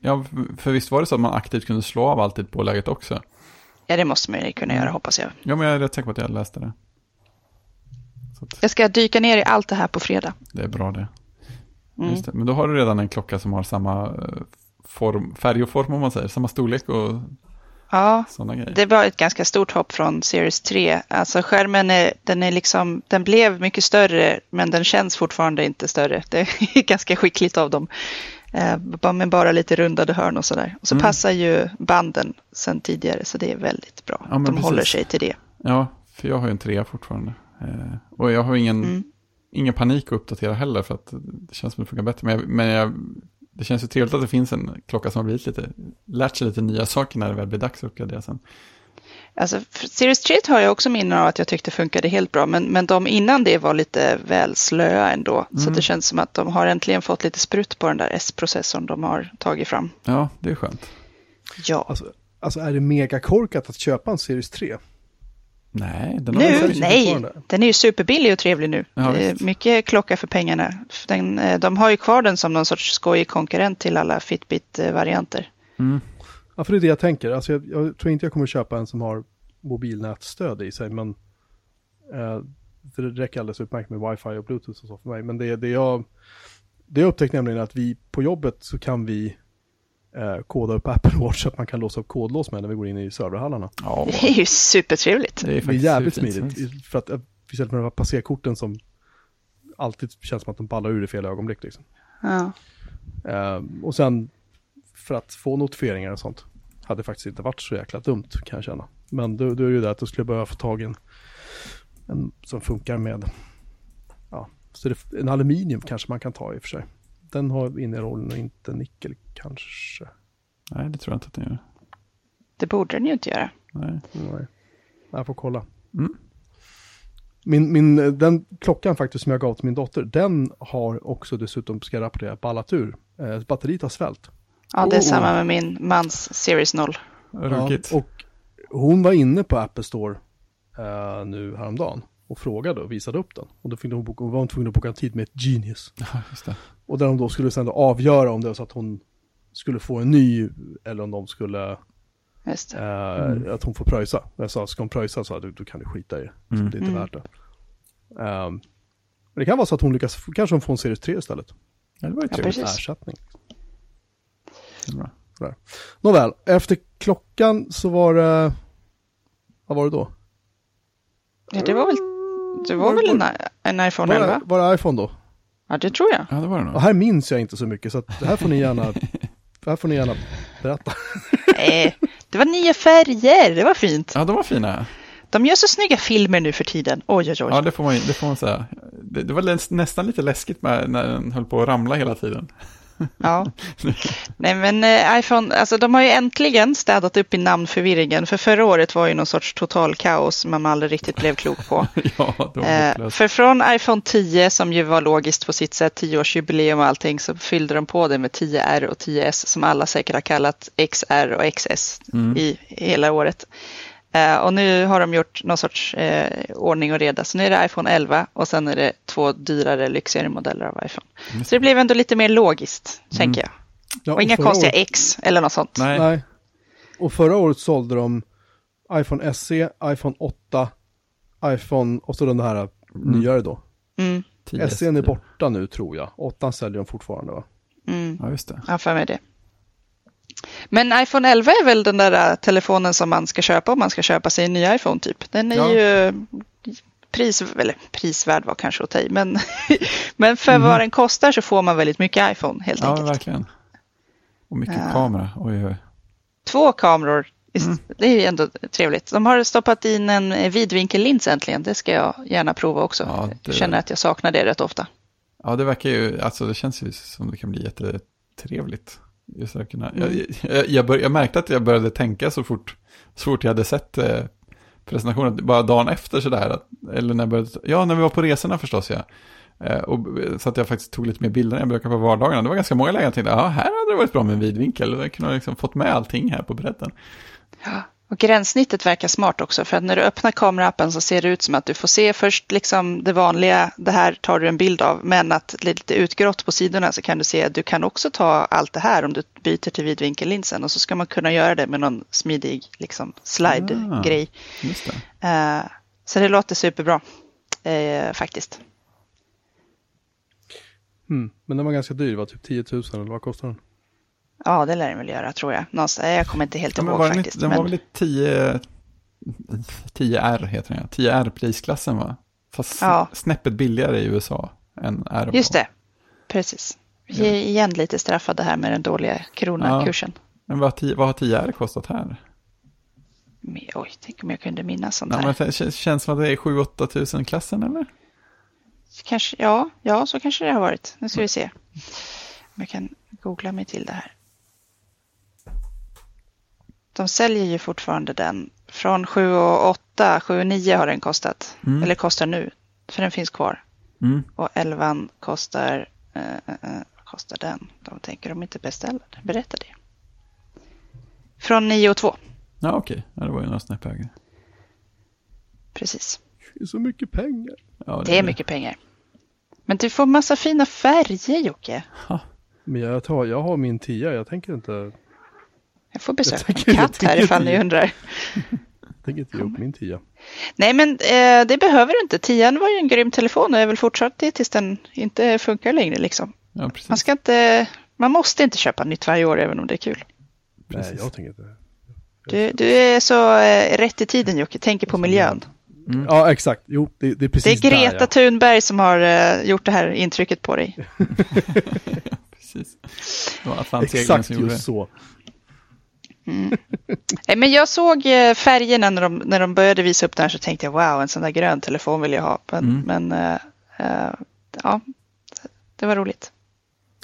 ja för visst var det så att man aktivt kunde slå av alltid på läget också? Ja, det måste man ju kunna Mm. göra hoppas jag. Ja men jag är rätt säker på att jag läste det. Så att Jag ska dyka ner i allt det här på fredag. det är bra det. Mm. Just det. Men då har du redan en klocka som har samma eh, form, färg och form om man säger, samma storlek och Ja, sådana grejer. det var ett ganska stort hopp från Series 3. Alltså skärmen är, den är liksom, den blev mycket större men den känns fortfarande inte större. Det är ganska skickligt av dem. Eh, bara- med bara lite rundade hörn och sådär. Och så Mm. passar ju banden sen tidigare så det är väldigt bra. Ja, men de precis. håller sig till det. Ja, för jag har ju en trea fortfarande. Eh, och jag har ingen, Mm. ingen panik att uppdatera heller för att det känns som det funkar bättre. Men, jag, men jag, det känns ju trevligt att det finns en klocka som har blivit lite, lärt sig lite nya saker när det väl blir dags att uppgradera sen. Alltså, Series 3 har jag också minnen av att jag tyckte funkade helt bra. Men, men de innan det var lite väl slöa ändå. Så Mm. det känns som att de har äntligen fått lite sprutt på den där S-processorn de har tagit fram. Ja, det är skönt. Ja. Alltså, alltså är det mega korkat att köpa en Series 3? Nej, den har Nu? säkert Nej, den är ju superbillig och trevlig nu. Ja, Det är visst. mycket klocka för pengarna. Den, eh, de har ju kvar den som någon sorts skojig konkurrent till alla Fitbit-varianter. Mm. Ja, för det är det jag tänker. Alltså, jag, jag tror inte jag kommer köpa en som har mobilnätstöd i sig, men eh, för det räcker alldeles utmärkt med wifi och bluetooth och så för mig. Men det, det, jag, det jag upptäckte nämligen är att vi på jobbet så kan vi eh, koda upp Apple Watch så att man kan låsa upp kodlås med när vi går in i serverhallarna. Ja, Det är ju supertrevligt. det är Det är jävligt smidigt. För att, eh, speciellt med de här passerkorten som alltid känns som att de ballar ur i fel ögonblick. Liksom. Ja. Eh, och sen för att få notifieringar och sånt hade faktiskt inte varit så jäkla dumt kan jag känna. Men då, då är det ju det att då skulle behöva få tag i en, en som funkar med ja, så det, en aluminium kanske man kan ta i och för sig. Den har innehåller nog inte nickel kanske. Nej, det tror jag inte att den gör. Det borde den ju inte göra. Nej. Nej, jag får kolla. Mm. Min, min, den klockan faktiskt som jag gav till min dotter, den har också dessutom, ska jag rapportera, ballat ur. Eh, batteriet har svällt. Ja, det är Oh. samma med min mans Series 0. Ruggigt. och hon var inne på Apple Store eh, nu häromdagen och frågade och visade upp den. Och då fick hon, boka, var hon tvungen att boka en tid med ett Genius. Ja, just det. Och där de då skulle sen då avgöra om det var så att hon skulle få en ny eller om de skulle, Just det. eh, att hon får pröjsa. Jag sa, ska hon pröjsa så du, du kan du skita i det. Mm. det är inte Mm. värt det. Ehm, men det kan vara så att hon lyckas, kanske hon får en Series 3 istället. Ja, det var ju Ja, trevligt. precis. Ersättning. Det är bra. Nåväl, efter klockan så var det, vad var det då? Ja, det var väl, det var väl en, en iPhone Var 11? det, var det iPhone då? Ja, det tror jag. Ja, det var det nog. Och här minns jag inte så mycket så att det här får ni gärna, det här får ni gärna berätta. Nej, det var nya färger. Det var fint. Ja, de var fina. De gör så snygga filmer nu för tiden. Oj, oj, oj. Ja, det får man, det får man säga. Det, det var nästan lite läskigt med, när den höll på att ramla hela tiden. Ja. Nej, men eh, iPhone, alltså de har ju äntligen städat upp i namnförvirringen. För förra året var ju någon sorts total kaos som man aldrig riktigt blev klok på. ja, Eh, för från iPhone 10 som ju var logiskt på sitt sätt, 10-årsjubileum och allting, så fyllde de på det med 10R och 10S som alla säkert har kallat XR och XS Mm. i hela året. Eh, och nu har de gjort någon sorts eh, ordning och reda. Så nu är det iPhone 11 och sen är det två dyrare, lyxigare modeller av iPhone. Just Så det blev ändå lite mer logiskt, tänker jag. Ja, Och inga förra konstiga året, X eller något sånt. Nej, Nej. Och förra året sålde de iPhone SE, iPhone 8, iPhone och så den här nyare då. Mm, 10 SE är borta nu tror jag. 8 säljer de fortfarande va? mm. Ja, just det. Jag har för mig det. Men iPhone 11 är väl den där äh, telefonen som man ska köpa om man ska köpa sig en ny iPhone typ. Den är Ja. ju pris, eller prisvärd var kanske att ta i, men, men för vad den kostar så får man väldigt mycket iPhone helt Ja, enkelt. verkligen. Och mycket Ja. kamera. Oj, oj. Två kameror, Mm. det är ju ändå trevligt. De har stoppat in en vidvinkellins äntligen, det ska jag gärna prova också. Ja, det- Jag känner att jag saknar det rätt ofta. Ja, det verkar ju, alltså det känns ju som det kan bli jättetrevligt. Kunna, Mm. jag, jag, jag, bör, jag märkte att jag började tänka så fort, så fort jag hade sett eh, presentationen, bara dagen efter sådär, att, eller när jag började, ja när vi var på resorna förstås ja. Eh, och, så att jag faktiskt tog lite mer bilder när jag brukar på vardagarna. Det var ganska många lägen jag tänkte, ja här hade det varit bra med en vidvinkel. Jag kunde ha liksom fått med allting här på bredden. Ja, och gränssnittet verkar smart också för att när du öppnar kameraappen så ser det ut som att du får se först liksom det vanliga, det här tar du en bild av, men att det är lite utgrått på sidorna så kan du se att du kan också ta allt det här om du byter till vidvinkellinsen och så ska man kunna göra det med någon smidig liksom slide-grej. Det. Eh, så det låter superbra eh, faktiskt. Mm. Men den var ganska dyr, var typ 10 000 eller vad kostar den? Ja, det lär den väl göra tror jag. Någonstans, jag kommer inte helt Ja, ihåg var faktiskt. inte, den men... var väl i 10, 10R heter den, ja. 10R-prisklassen va? Fast Ja. snäppet billigare i USA än R. Just det, precis. Vi är igen lite straffade här med den dåliga kronakursen. Men vad, har 10 vad har 10R kostat här? Men, Oj, tänk om jag kunde minnas sånt här. men det känns- känns som att det är 7-8 tusen klassen eller? Kanske, ja, ja, så kanske det har varit. Nu ska vi se. Om jag kan googla mig till det här. De säljer ju fortfarande den. Från 7 och 8, 7 och 9 har den kostat. Mm. Eller kostar nu, för den finns kvar. Mm. Och 11 kostar, eh, eh, kostar den? De tänker de inte beställa den. Berätta det. Från 9 och 2, Ja okej, ja, det var ju några snäpp högre. precis. Det är så mycket pengar. Ja, Det är mycket pengar. Men du får massa fina färger Jocke. Men jag, tar, jag har min 10, jag tänker inte, Jag får besöka Jag en katt här ifall ni undrar. jag tänker inte ge upp min 10. Nej, men eh, det behöver du inte. Tian var ju en grym telefon och är väl fortsatt det tills den inte funkar längre. Liksom. Ja, precis. Man, ska inte, Man måste inte köpa nytt varje år även om det är kul. Nej, Precis. jag tänker inte. Du, du är så eh, rätt i tiden Jocke, tänker på miljön. Mm. Ja, exakt. Jo, det, det är Det är precis Greta där. Ja. Thunberg som har eh, gjort det här intrycket på dig. Precis. Det var Atlantseglingen Exakt som gjorde det. just så. Nej, Men jag såg eh, färgerna när de, när de började visa upp den här så tänkte jag wow, en sån där grön telefon vill jag ha. Men, Mm. men eh, eh, ja, det var roligt.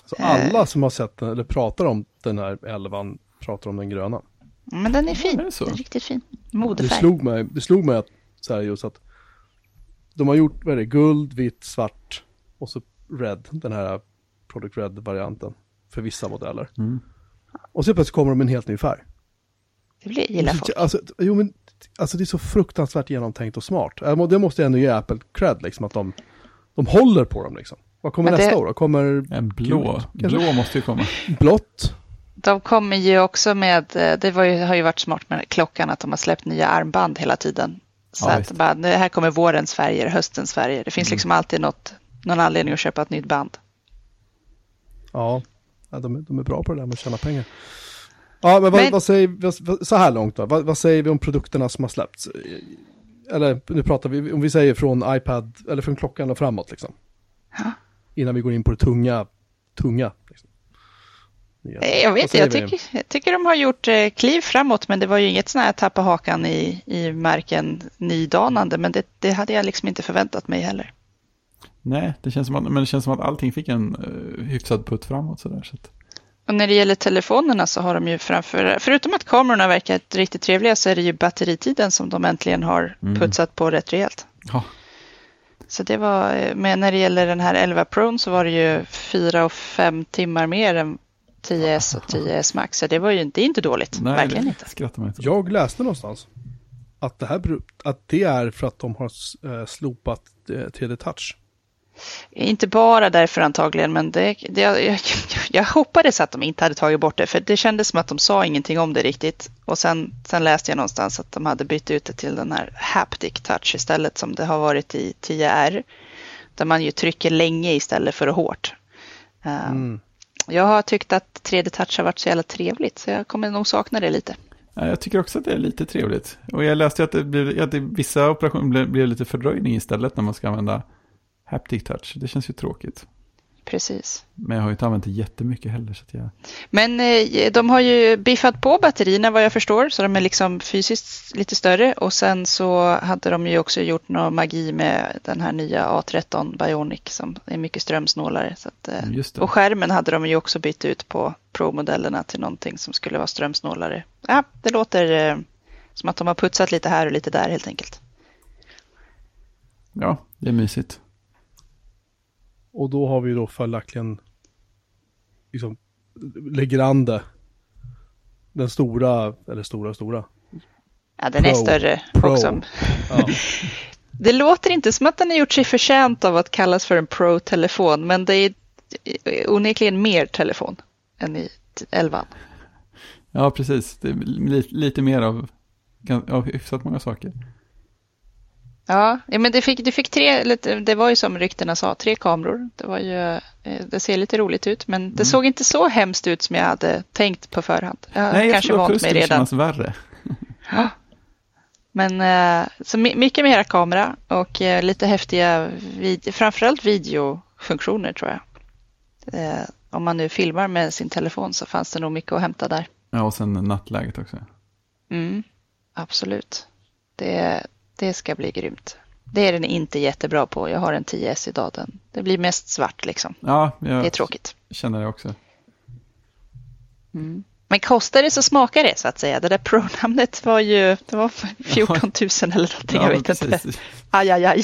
Så alla som har sett den, eller pratar om den här elvan, pratar om den gröna. Men den är fin. är det? Den är riktigt fin. Det Modefärg. slog mig, det slog mig att, så här just att de har gjort, vad är det, guld, vitt, svart och så red, den här Product Red-varianten för vissa modeller. Mm. Och så plötsligt kommer de med en helt ny färg. Det blir, gillar folk. Alltså, jo, men, alltså det är så fruktansvärt genomtänkt och smart. Äh, Det måste jag ändå ge Apple cred, liksom, att de, de håller på dem liksom. Vad kommer Men det- nästa år då? Kommer En blå. Gult, kanske? Blå måste ju komma. blått? De kommer ju också med, eh, det var ju, har ju varit smart med klockan att de har släppt nya armband hela tiden. Så Ja, att bara, nu, här kommer vårens färger, höstens färger. Det finns liksom alltid något, någon anledning att köpa ett nytt band. Ja, ja de, är, de är bra på det där med att tjäna pengar. Ja, men vad, Men- vad säger vi, så här långt då? Vad, vad säger vi om produkterna som har släppts? Eller nu pratar vi, om vi säger från iPad, eller från klockan och framåt liksom. Ja. Innan vi går in på det tunga, tunga. Liksom. Eh, Jag vet säger jag tycker, jag tycker de har gjort eh, kliv framåt men det var ju inget sån här tappa hakan i, i marken nydanande men det, det hade jag liksom inte förväntat mig heller. Nej, det känns som att, men det känns som att allting fick en uh, hyfsad putt framåt sådär. Så att, Och när det gäller telefonerna så har de ju framför, förutom att kamerorna verkar riktigt trevliga så är det ju batteritiden som de äntligen har Mm. putsat på rätt rejält. ja, Så det var, eh, men när det gäller den här 11 Pro så var det ju 4 och 5 timmar mer än 10S och 10S Max. Så det var ju inte, det är inte dåligt, nej, verkligen det inte. skrattar man inte. Jag läste någonstans att det här att det är för att de har eh, slopat eh, 3D touch. Inte bara därför antagligen, men det, det, jag, jag hoppades att de inte hade tagit bort det, för det kändes som att de sa ingenting om det riktigt. Och sen, sen läste jag någonstans att de hade bytt ut det till den här haptic touch istället, som det har varit i 10R. Där man ju trycker länge istället för hårt. Uh, Mm. Jag har tyckt att 3D touch har varit så jävla trevligt, så jag kommer nog sakna det lite. Ja, jag tycker också att det är lite trevligt. Och jag läste att det blir, att det, vissa operationer blir, blir lite fördröjning istället när man ska använda haptic touch. Det känns ju tråkigt. Precis. Men jag har ju inte använt det jättemycket heller. Så jag, Men eh, de har ju biffat på batterierna vad jag förstår, så de är liksom fysiskt lite större. Och sen så hade de ju också gjort någon magi med den här nya A13 Bionic som är mycket strömsnålare. Så att, eh, och skärmen hade de ju också bytt ut på Pro-modellerna till någonting som skulle vara strömsnålare. Ja, det låter eh, som att de har putsat lite här och lite där helt enkelt. Ja, det är mysigt. Och då har vi då följaktligen liksom Legrande. Den stora, eller stora, stora. Ja, den är Pro. större Pro. också. Ja. Det låter inte som att den har gjort sig förtjänt av att kallas för en Pro-telefon, men det är onekligen mer telefon än i 11. Ja, precis. Det är lite, lite mer av, av hyfsat många saker. Ja, men det fick, det fick tre, det var ju som ryktena sa, tre kameror. Det, var ju, eh, det ser lite roligt ut, men det såg inte så hemskt ut som jag hade tänkt på förhand. Jag Nej, jag kanske tror vant mig redan. kännas värre. Ja. Men eh, så my- mycket mera kamera och eh, lite häftiga, vid, framförallt videofunktioner tror jag. Om man nu filmar med sin telefon så fanns det nog mycket att hämta där. Ja, och sen nattläget också. Mm, absolut. Det, det ska bli grymt. Det är den inte jättebra på. Jag har en 10S idag. Den, det blir mest svart liksom. Ja, Det är jag tråkigt. känner det också. Mm. Men kostar det så smakar det så att säga. Det där Pro-namnet var ju det var 14 000 eller någonting. jag men vet inte. Aj, aj, aj.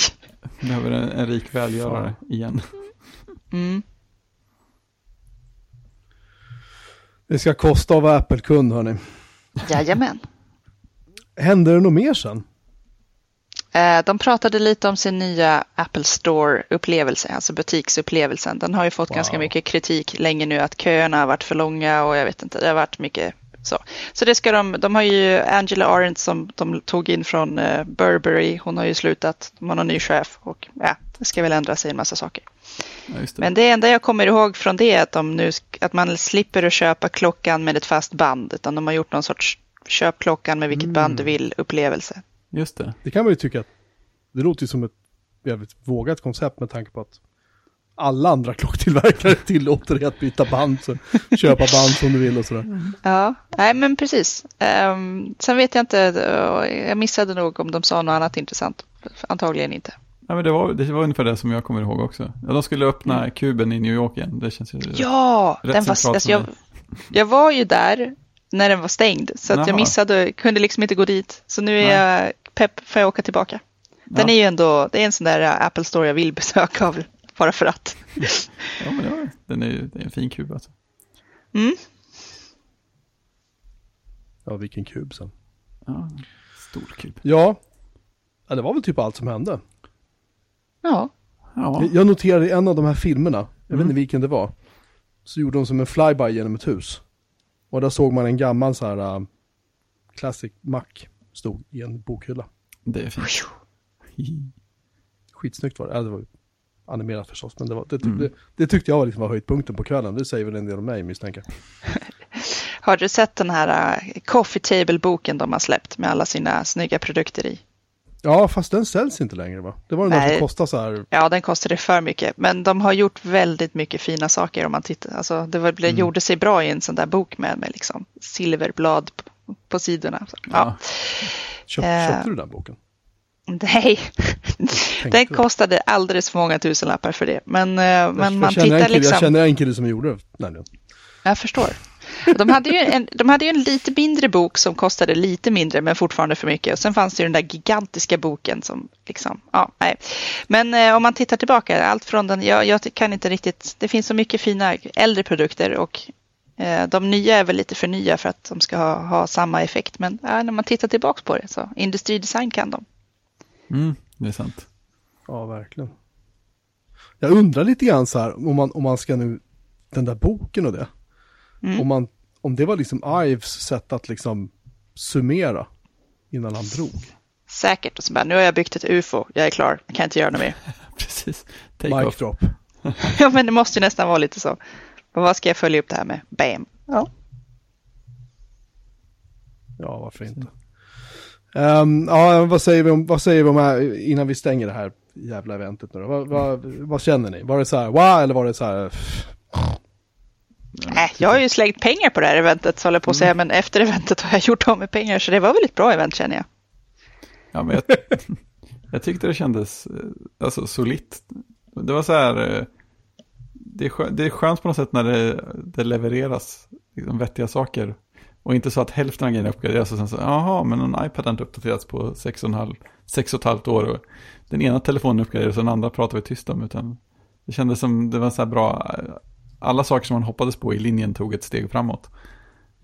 Behöver en, en rik välgörare igen. Mm. Det ska kosta att vara Apple-kund hörni. Jajamän. Hände det något mer sen? Eh, De pratade lite om sin nya Apple Store-upplevelse, alltså butiksupplevelsen. Den har ju fått Wow. ganska mycket kritik länge nu att köerna har varit för långa och jag vet inte, det har varit mycket Så, så det ska de, de har ju Angela Arendt som de tog in från uh, Burberry, hon har ju slutat, de har ny chef och ja, det ska väl ändra sig en massa saker. Ja, det. Men det enda jag kommer ihåg från det är att, de nu, att man slipper att köpa klockan med ett fast band, utan de har gjort någon sorts köp klockan med vilket mm. band du vill upplevelse. Just det. Det kan man ju tycka, det låter ju som ett jävligt vågat koncept med tanke på att alla andra klocktillverkare tillåter dig att byta band, så köpa band som du vill och sådär. Ja, nej men precis. Um, sen vet jag inte, jag missade nog om de sa något annat intressant. Antagligen inte. Ja, men det, var, det var ungefär det som jag kommer ihåg också. Ja, de skulle öppna mm. kuben i New York igen. Det känns ju Ja, den var, alltså, jag, jag var ju där när den var stängd. Så att jag missade, kunde liksom inte gå dit. Så nu är Nej. jag pepp för att åka tillbaka. Den ja. är ju ändå, det är en sån där äh, Apple Store jag vill besöka av, bara för att. ja, men ja, den är ju en fin kub alltså. Mm. Ja, vilken kub sen. Ja, stor kub. Ja, ja det var väl typ allt som hände. Ja. ja. Jag noterade i en av de här filmerna, jag mm. vet inte vilken det var, så gjorde de som en flyby genom ett hus. Och där såg man en gammal så här uh, Classic Mac stod i en bokhylla. Det är fint. Skitsnyggt var det. Ja, det var animerat förstås, men det, var, det, mm. det, det tyckte jag var, liksom var höjdpunkten på kvällen. Det säger väl en del om mig misstänker Har du sett den här uh, Coffee Table-boken de har släppt med alla sina snygga produkter i? Ja, fast den säljs inte längre va? Det var ju något som kostade så här. Ja, den kostade för mycket. Men de har gjort väldigt mycket fina saker om man tittar. Alltså, det var, mm. gjorde sig bra i en sån där bok med, med liksom silverblad på, på sidorna. Så, ja. ja. Köp, uh, köpte du den boken? Nej, den kostade alldeles för många tusenlappar för det. Men, uh, men man tittar kille, liksom... Jag känner en kille som gjorde det. Jag förstår. De hade, ju en, de hade ju en lite mindre bok som kostade lite mindre men fortfarande för mycket. Och sen fanns det ju den där gigantiska boken som liksom, ja, nej. Men eh, om man tittar tillbaka, allt från den, jag, jag, kan inte riktigt, det finns så mycket fina äldre produkter och eh, de nya är väl lite för nya för att de ska ha, ha samma effekt. Men ja, när man tittar tillbaka på det så industridesign kan de. Mm, det är sant. Ja, verkligen. Jag undrar lite grann så här, om man, om man ska nu, den där boken och det. Mm. Om, man, om det var liksom Ives sätt att liksom summera innan han drog. Säkert, och så bara, nu har jag byggt ett UFO, jag är klar, jag kan inte göra något mer. Precis. Take Mic drop. ja, men det måste ju nästan vara lite så. Men vad ska jag följa upp det här med? Bam. Ja. Ja, varför inte? Um, ja, vad säger vi om, vad säger vi om här, innan vi stänger det här jävla eventet nu då? Vad, vad, vad känner ni? Var det så här, wow, eller var det så här, Nej, jag har ju slängt pengar på det här eventet, så håller jag på att säga, mm. men efter eventet har jag gjort av med pengar, så det var väl ett bra event känner jag. Ja, men jag, jag tyckte det kändes eh, alltså, solitt. Det var så här, eh, det är, skönt, det är skönt på något sätt när det, det levereras liksom, vettiga saker. Och inte så att hälften av grejerna uppgraderas och sen så, jaha, men en iPad har inte uppdaterats på sex och, en halv, sex och ett halvt år. Och den ena telefonen uppgraderas och den andra pratar vi tyst om. Utan det kändes som det var så här bra alla saker som man hoppades på i linjen tog ett steg framåt.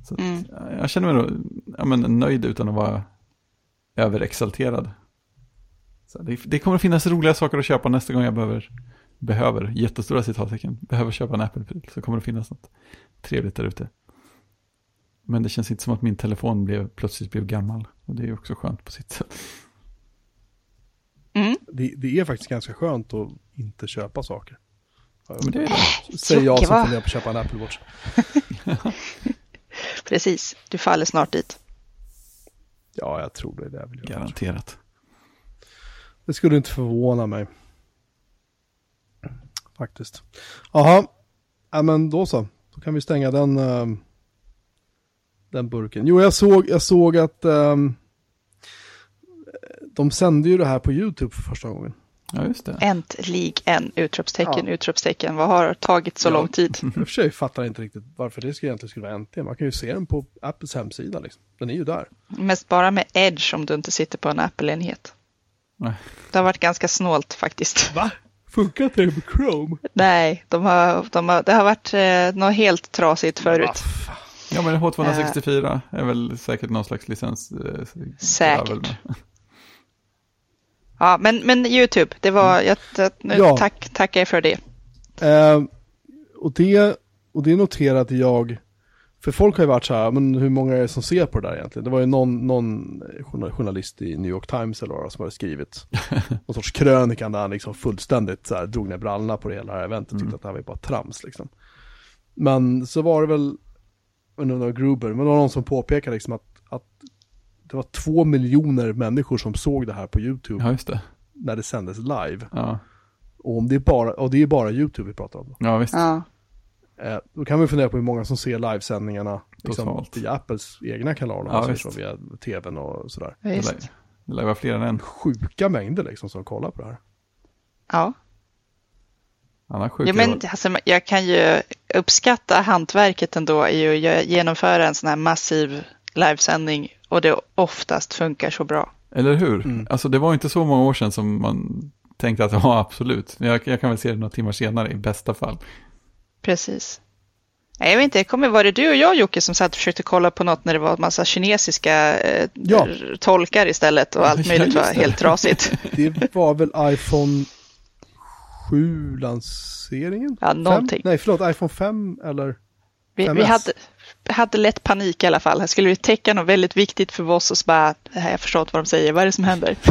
Så mm. Jag känner mig då, ja, men, nöjd utan att vara överexalterad. Så det, det, kommer att finnas roliga saker att köpa nästa gång jag behöver, behöver jättestora citattecken, behöver köpa en Apple-pryl så kommer det finnas något trevligt där ute. Men det känns inte som att min telefon blev, plötsligt blev gammal. Och det är också skönt på sitt sätt. Mm. Det, det, är faktiskt ganska skönt att inte köpa saker. Men det Säger jag som funderar på att köpa en Apple Watch. Precis, du faller snart dit. Ja, jag tror det är det jag vill göra. Garanterat. Det skulle inte förvåna mig. Faktiskt. Jaha, ja, men då så. Då kan vi stänga den, uh, den burken. Jo, jag såg, jag såg att um, de sände ju det här på YouTube för första gången. Ja, just det. Äntligen! Utropstecken, ja. utropstecken. Vad har tagit så ja. lång tid? Jag för sig fattar inte riktigt varför det egentligen skulle vara äntligen. Man kan ju se den på Apples hemsida. Liksom. Den är ju där. Mest bara med Edge om du inte sitter på en Apple-enhet. Nej. Det har varit ganska snålt faktiskt. Va? Funkar inte det med Chrome? Nej, de har, de har, det har varit eh, något helt trasigt förut. Ja, men H264 uh, är väl säkert någon slags licens. Eh, säkert. Ja, men, men YouTube, det var, mm. jag, nu ja. tack, tackar jag för det. Eh, och det. Och det noterade jag, för folk har ju varit så här, men hur många är det som ser på det där egentligen? Det var ju någon, någon journalist i New York Times eller vad som hade skrivit någon sorts krönika där han liksom fullständigt så här, drog ner brallorna på det hela här eventet och tyckte att det här var bara trams liksom. Men så var det väl, det var Gruber, men det var någon som påpekade liksom att, att det var två miljoner människor som såg det här på YouTube Ja, just det. när det sändes live. Ja, Och, om det är bara, och det är ju bara YouTube vi pratar om. ja visst. Ja. Eh, då kan vi fundera på hur många som ser livesändningarna liksom, via Apples egna kanaler, Ja, alltså så, via tvn och sådär. Ja, Det lär, det lär vara fler än en. Sjuka mängder liksom som kollar på det här. Ja. Han har sjukt Ja, men alltså, jag kan ju uppskatta hantverket ändå i att genomföra en sån här massiv livesändning och det oftast funkar så bra. Eller hur? Mm. Alltså det var inte så många år sedan som man tänkte att ja, absolut. Jag, jag kan väl se det några timmar senare i bästa fall. Precis. Nej, Jag vet inte, kommer var det du och jag Jocke som satt och försökte kolla på något när det var en massa kinesiska eh, Ja. tolkar istället och allt Ja, möjligt var helt trasigt. Det var väl iPhone 7-lanseringen? Ja, någonting. Nej, förlåt, iPhone 5 eller? Vi, 5S. vi hade, hade lätt panik i alla fall. Här skulle vi täcka något väldigt viktigt för oss och så bara, "Det här, jag förstår inte vad de säger, vad är det som händer?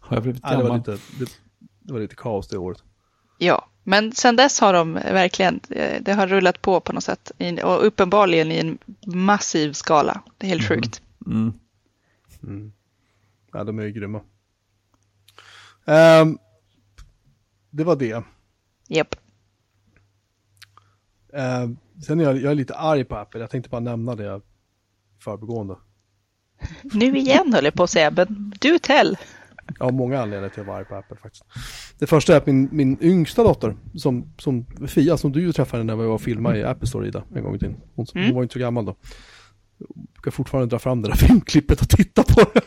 Har jag blivit Nej, det, var gammal? lite, det, det var lite kaos det året. Ja, men sen dess har de verkligen, eh, det har rullat på på något sätt och uppenbarligen i en massiv skala. Det är helt Mhm. sjukt. Mm. Mm. Ja, de är ju grymma. Ehm, det var det. Japp. Ehm, sen är jag, jag är lite arg på Apple. Jag tänkte bara nämna det i förbigående. Nu igen höll jag på att säga, men du tell. Jag har många anledningar till att vara arg på Apple faktiskt. Det första är att min, min yngsta dotter, som, som Fia, som du ju träffade när vi var och filmade i Apple Store Ida en gång i tiden. Hon, Mm. hon var inte så gammal då. Jag brukar fortfarande dra fram det där filmklippet och titta på det.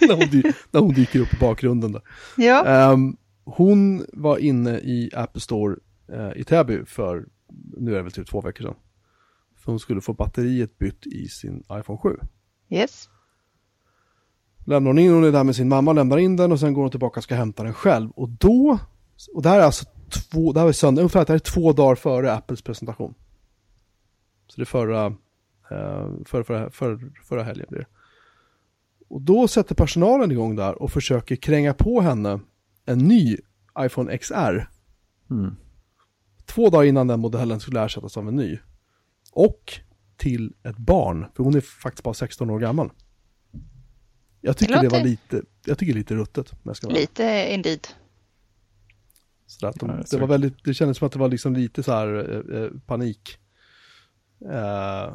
när, hon, när hon dyker upp i bakgrunden där. Ja, Ehm, hon var inne i Apple Store eh, i Täby för, nu är det väl typ två veckor sedan. För hon skulle få batteriet bytt i sin iPhone 7. yes. Lämnar hon in, hon är där med sin mamma, lämnar in den och sen går hon tillbaka och ska hämta den själv. Och då, och det här är alltså två, det här är söndag, ungefär det här är två dagar före Apples presentation. Så det är förra, eh, förra, förra, förra, förra helgen blir det. Och då sätter personalen igång där och försöker kränga på henne en ny iPhone XR. Mm. Två dagar innan den modellen skulle ersättas av en ny. Och till ett barn, för hon är faktiskt bara 16 år gammal. Jag tycker det, låter- var lite, jag tycker lite ruttet. Om jag ska vara. Lite indeed. Så att de, det, var väldigt, det kändes som att det var liksom lite så här eh, eh, panik. Eh,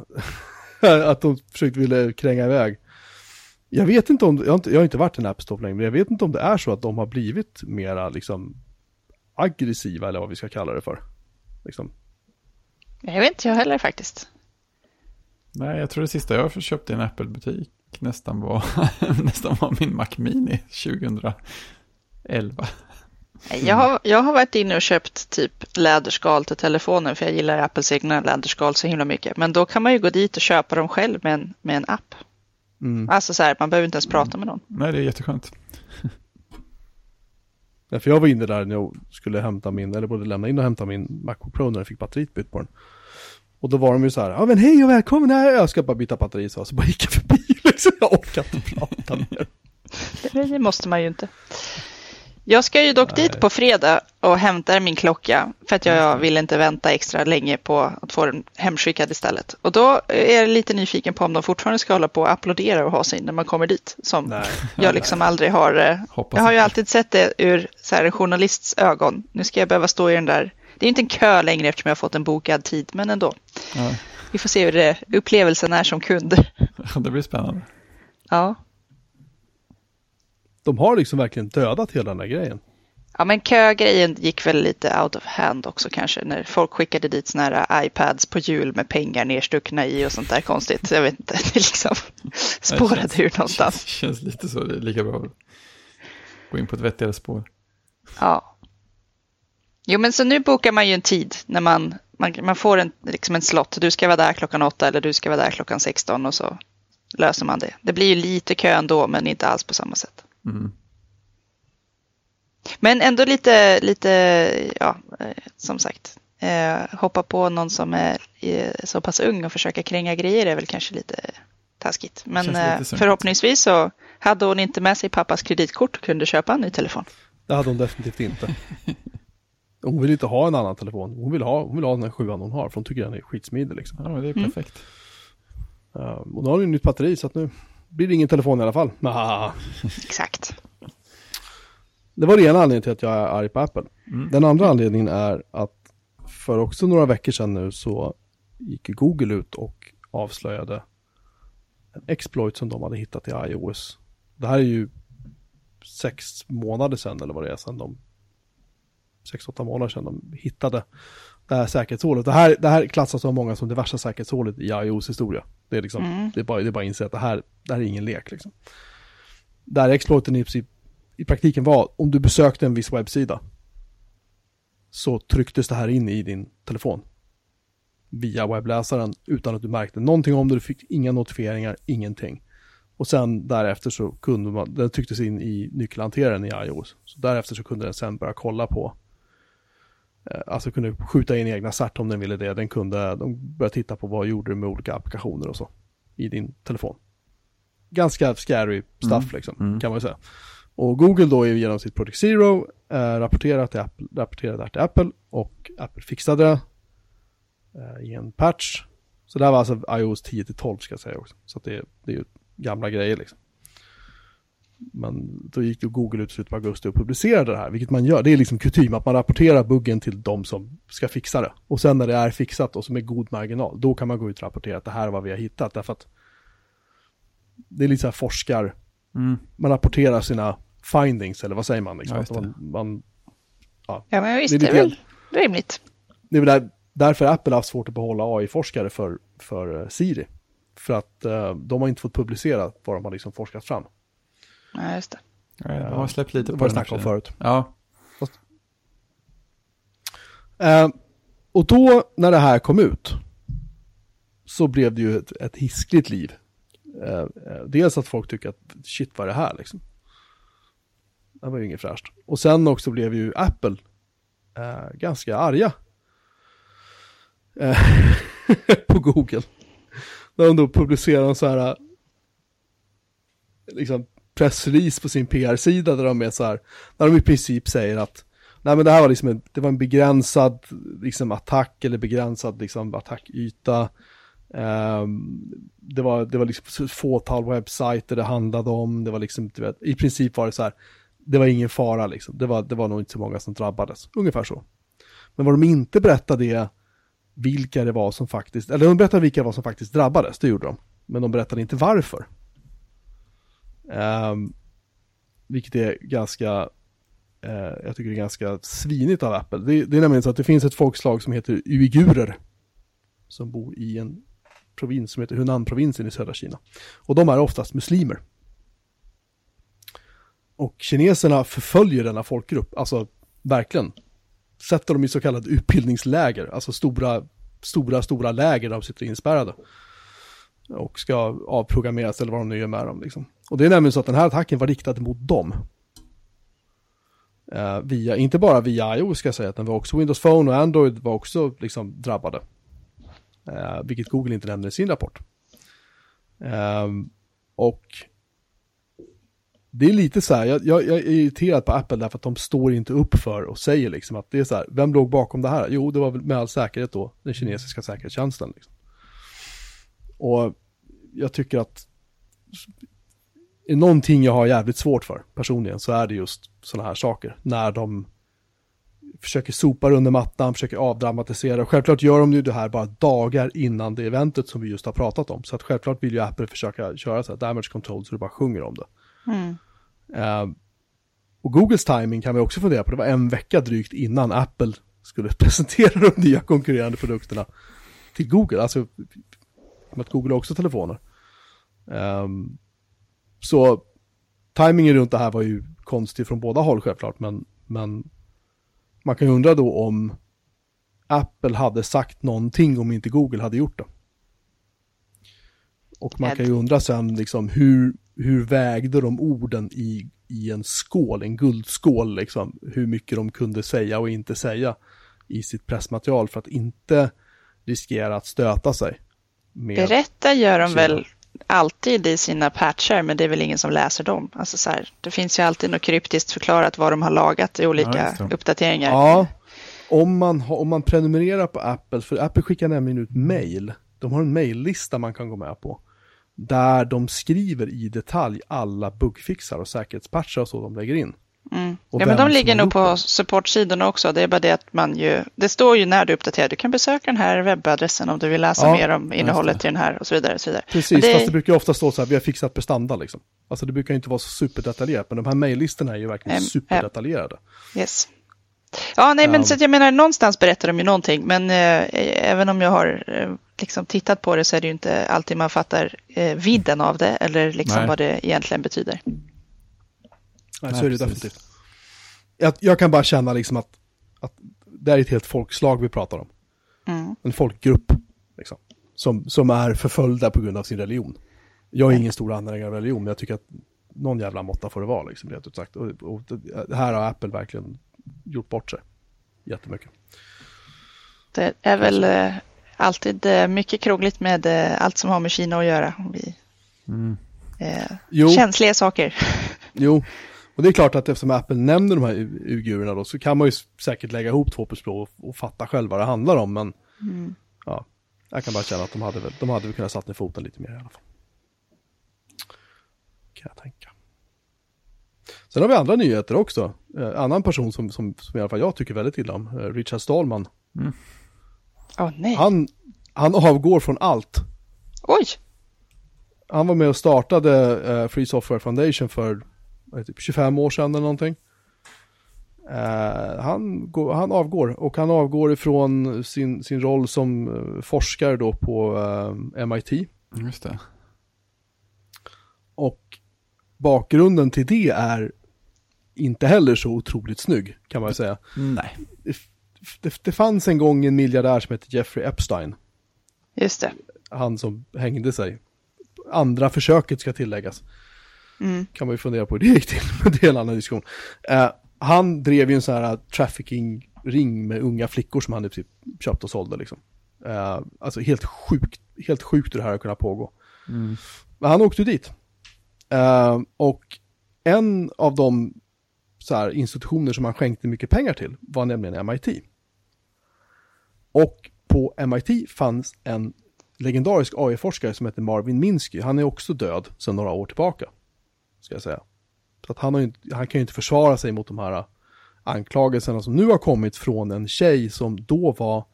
att de försökte vilja kränga iväg. Jag vet inte om, jag har inte, jag har inte varit i en App Store länge, men jag vet inte om det är så att de har blivit mera liksom aggressiva eller vad vi ska kalla det för. Liksom. Jag vet inte jag heller faktiskt. Nej, jag tror det sista jag köpte i en Apple-butik nästan var, nästan var min Mac Mini 2011. Jag har, jag har varit inne och köpt typ läderskal till telefonen för jag gillar Apples egna läderskal så himla mycket. Men då kan man ju gå dit och köpa dem själv med en, med en app. Mm. Alltså så här, man behöver inte ens prata med någon. Nej, det är jätteskönt. Ja, för jag var inne där när jag skulle hämta min, eller både lämna in och hämta min Macbook Pro när jag fick batteriet bytt på den. Och då var de ju så här, ja men hej och välkommen här, jag ska bara byta batteri så, så bara gick jag förbi liksom, jag orkar inte prata mer. Det, måste man ju inte. Jag ska ju dock dit på fredag och hämta min klocka för att jag vill inte vänta extra länge på att få den hemskickad istället. Och då är jag lite nyfiken på om de fortfarande ska hålla på och applådera och ha sig när man kommer dit. Som Nej. jag liksom aldrig har. eh, Hoppas Jag har ju alltid sett det ur så här, en journalists ögon. Nu ska jag behöva stå i den där. Det är inte en kö längre eftersom jag har fått en bokad tid, men ändå. Vi får se hur det, upplevelsen är som kund. det blir spännande. Ja. De har liksom verkligen dödat hela den där grejen. Ja, men kögrejen gick väl lite out of hand också kanske när folk skickade dit såna här iPads på hjul med pengar nerstuckna i och sånt där konstigt. Jag vet inte, det liksom spårade känns- ur någonstans. Känns, känns lite så, det är lika bra att gå in på ett vettigare spår. Ja. Jo, men så nu bokar man ju en tid när man, man, man får en, liksom en slott. Du ska vara där klockan åtta eller du ska vara där klockan 16 och så löser man det. Det blir ju lite kö ändå, men inte alls på samma sätt. Mm. Men ändå lite, lite, ja, eh, som sagt, eh, hoppa på någon som är eh, så pass ung och försöka kränga grejer är väl kanske lite taskigt. Men lite eh, förhoppningsvis så hade hon inte med sig pappas kreditkort och kunde köpa en ny telefon. Det hade hon definitivt inte. Hon vill inte ha en annan telefon. Hon vill ha, hon vill ha den här sjuan hon har, för hon tycker den är skitsmidig liksom. Ja, men det är Mm. perfekt. Uh, och nu har hon ju nytt batteri, så att nu blir det ingen telefon i alla fall. Ah. Exakt. Det var den ena anledningen till att jag är arg på Apple. Mm. Den andra anledningen är att för också några veckor sedan nu så gick Google ut och avslöjade en exploit som de hade hittat i iOS. Det här är ju sex månader sedan eller vad det är sedan de sex, åtta månader sedan de hittade det här säkerhetshålet. Det här, det här klassas av många som det värsta säkerhetshålet i iOS historia. Det är liksom, Mm. det är bara, det är bara att inse att det här, det här är ingen lek liksom. Där exploiten i, i praktiken var, om du besökte en viss webbsida så trycktes det här in i din telefon via webbläsaren utan att du märkte någonting om det, du fick inga notifieringar, ingenting. Och sen därefter så kunde man, den trycktes in i nyckelhanteraren i iOS. Så därefter så kunde den sen börja kolla på, alltså kunde skjuta in egna cert om den ville det. Den kunde, de började titta på vad gjorde du med olika applikationer och så i din telefon. Ganska scary stuff Mm. liksom, Mm. kan man ju säga. Och Google då genom sitt Project Zero eh, rapporterat, till Apple, rapporterade det här till Apple och Apple fixade det eh, i en patch. Så det här var alltså iOS 10 till 12 ska jag säga också. Så det, det är ju gamla grejer liksom. Men då gick Google ut i slutet på augusti och publicerade det här, vilket man gör. Det är liksom kutym att man rapporterar buggen till de som ska fixa det. Och sen när det är fixat och som är god marginal, då kan man gå ut och rapportera att det här är vad vi har hittat. Därför att det är lite så här forskar, Mm. man rapporterar sina findings, eller vad säger man? Liksom. Ja, man, man, Ja, men visst, Det det är är, lite väl rimligt. det är väl där, därför Apple har haft svårt att behålla AI-forskare för, för eh, Siri. För att eh, de har inte fått publicera vad de har liksom forskat fram. Ja, just det. Ja, jag har släppt lite Det på den här om förut. Ja, Eh, och då när det här kom ut så blev det ju ett, ett hiskligt liv. Eh, eh, dels att folk tycker att shit vad är det här liksom. Det var ju inget fräscht. Och sen också blev ju Apple eh, ganska arga. Eh, på Google. När de då publicerar en så här liksom pressrelease på sin PR-sida där de är så här, där de i princip säger att nej men det här var liksom en, det var en begränsad liksom attack eller begränsad liksom attackyta. Um, det var, det var liksom ett fåtal webbsajter det handlade om, det var liksom, du vet, i princip var det så här, det var ingen fara liksom, det var, det var nog inte så många som drabbades, ungefär så. Men vad de inte berättade är vilka det var som faktiskt, eller de berättade vilka det var som faktiskt drabbades, det gjorde de. Men de berättade inte varför. Um, vilket är ganska, uh, jag tycker det är ganska svinigt av Apple. Det, det är nämligen så att det finns ett folkslag som heter uigurer. Som bor i en provins som heter Hunan-provinsen i södra Kina. Och de är oftast muslimer. Och kineserna förföljer denna folkgrupp, alltså verkligen. Sätter dem i så kallade utbildningsläger, alltså stora, stora, stora läger där de sitter inspärrade. Och ska avprogrammeras eller vad de nu gör med dem. Liksom. Och det är nämligen så att den här attacken var riktad mot dem. Eh, via, inte bara via iOS ska jag säga, utan var också Windows Phone och Android var också liksom drabbade. Eh, vilket Google inte nämner i sin rapport. Ehm, och det är lite så här, jag, jag, jag är irriterad på Apple därför att de står inte upp för och säger liksom att det är så här, vem låg bakom det här? Jo, det var väl med all säkerhet då den kinesiska säkerhetstjänsten. Liksom. Och jag tycker att är någonting jag har jävligt svårt för personligen så är det just sådana här saker. När de försöker sopa under mattan, försöker avdramatisera. Självklart gör de ju det här bara dagar innan det eventet som vi just har pratat om. Så att självklart vill ju Apple försöka köra så här damage control så det bara sjunger om det. Mm. Eh, och Googles timing kan vi också fundera på. Det var en vecka drygt innan Apple skulle presentera de nya konkurrerande produkterna till Google. Alltså, med att Google har också telefoner. Ehm, så timingen runt det här var ju konstig från båda håll självklart, men, men man kan ju undra då om Apple hade sagt någonting om inte Google hade gjort det. Och man kan ju undra sen liksom hur, hur vägde de orden i, i en skål, en guldskål liksom, hur mycket de kunde säga och inte säga i sitt pressmaterial för att inte riskera att stöta sig. Med, Berätta gör de sina- väl alltid i sina patcher, men det är väl ingen som läser dem. Alltså så här, det finns ju alltid något kryptiskt förklarat vad de har lagat i Ja, olika det. uppdateringar. Ja, om man, om man prenumererar på Apple, för Apple skickar nämligen ut mail. De har en maillista man kan gå med på. Där de skriver i detalj alla bugfixar och säkerhetspatchar och så de lägger in. Mm. Ja, men de ligger nog på supportsidorna också. Det är bara det att man ju, det står ju när du uppdaterar. Du kan besöka den här webbadressen om du vill läsa Ja, mer om innehållet i den här och så vidare. Och så vidare. Precis, det- fast det brukar ju ofta stå så här, vi har fixat prestanda liksom. Alltså det brukar inte vara så superdetaljerat, men de här maillistorna är ju verkligen Em, superdetaljerade. Yes. Ja, nej, men Ja. så jag menar någonstans berättar de ju någonting, men eh, även om jag har eh, liksom tittat på det så är det ju inte alltid man fattar eh, vidden av det eller liksom Nej. vad det egentligen betyder. Nej, Nej, så är det precis. definitivt. Jag, jag kan bara känna liksom att, att det är ett helt folkslag vi pratar om. Mm. En folkgrupp, liksom, som, som är förföljda på grund av sin religion. Jag är ingen stor anhängare av religion, men jag tycker att någon jävla måtta får det vara, liksom, rent ut sagt. Och, och det här har Apple verkligen gjort bort sig. Jättemycket. Det är väl eh, alltid eh, mycket krångligt med eh, allt som har med Kina att göra. Om vi, Mm. eh, Jo. känsliga saker. Jo, och det är klart att eftersom Apple nämner de här uigurerna då så kan man ju säkert lägga ihop två plus två och, och fatta själv vad det handlar om. Men Mm. ja, jag kan bara känna att de hade väl, de hade väl kunnat satt ner foten lite mer i alla fall. Kan jag tänka. Sen har vi andra nyheter också. Eh, annan person som, som, som i alla fall jag tycker väldigt illa om, eh, Richard Stallman. Åh nej, Han, han avgår från allt. oj! Han var med och startade eh, Free Software Foundation för typ 25 år sedan eller någonting. Eh, han, går, han avgår och han avgår ifrån sin, sin roll som eh, forskare då på eh, MIT. Just det. Och bakgrunden till det är inte heller så otroligt snygg kan man säga. Nej. Det, det, det fanns en gång en miljardär som hette Jeffrey Epstein. Just det. Han som hängde sig. Andra försöket ska tilläggas. Mm. kan man ju fundera på hur det gick till, men det är en annan diskussion. Eh, han drev ju en sån här trafficking-ring med unga flickor som han princip köpte och sålde liksom. Eh, alltså helt sjukt, helt sjukt hur det här har kunnat pågå. Mm. Men han åkte dit. Eh, och en av de så här, institutioner som han skänkte mycket pengar till var nämligen MIT. Och på MIT fanns en legendarisk AI-forskare som heter Marvin Minsky. Han är också död sedan några år tillbaka. Ska jag säga. Så att han, har ju han kan ju inte försvara sig mot de här anklagelserna som nu har kommit från en tjej som då var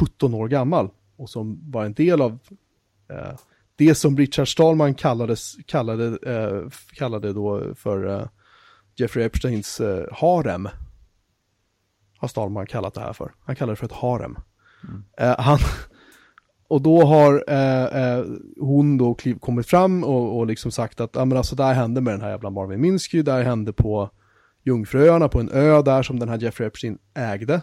17 år gammal och som var en del av eh, det som Richard Stallman kallades, kallade, eh, kallade då för eh, Jeffrey Epsteins harem. Har Stallman kallat det här för. Han kallar det för ett harem. Eh, han, och då har eh, eh, hon då kliv, kommit fram och, och liksom sagt att ja men alltså det här hände med den här jävla Marvin Minsky, det här hände på Jungfruöarna, på en ö där som den här Jeffrey Epstein ägde.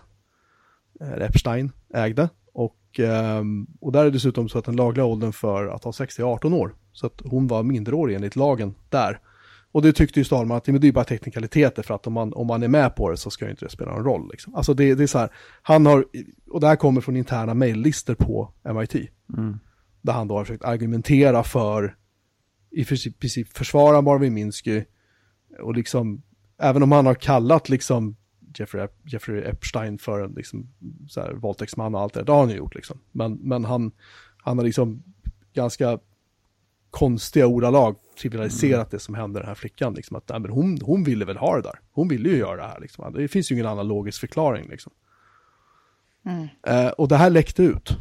Eh, Epstein ägde. Och, eh, och där är det dessutom så att den lagliga åldern för att ha sex är 18 år. Så att hon var minderårig enligt lagen där. Och det tyckte ju Stallman att men det är bara teknikaliteter för att om man, om man är med på det så ska ju inte det spela någon roll. Liksom. Alltså det, det är så här, han har, och det här kommer från interna mejllistor på MIT. Mm. Där han då har försökt argumentera för, i princip, princip försvara Marvin Minsky. Och liksom, även om han har kallat liksom Jeffrey, Jeffrey Epstein för en liksom, så här, våldtäktsman och allt det, det har han ju gjort liksom. Men, men han, han har liksom ganska konstiga ordalag trivialiserat det som hände den här flickan. Liksom, att, nej, men hon, hon ville väl ha det där. Hon ville ju göra det här. Liksom. Det finns ju ingen annan logisk förklaring. Liksom. Mm. Eh, och det här läckte ut.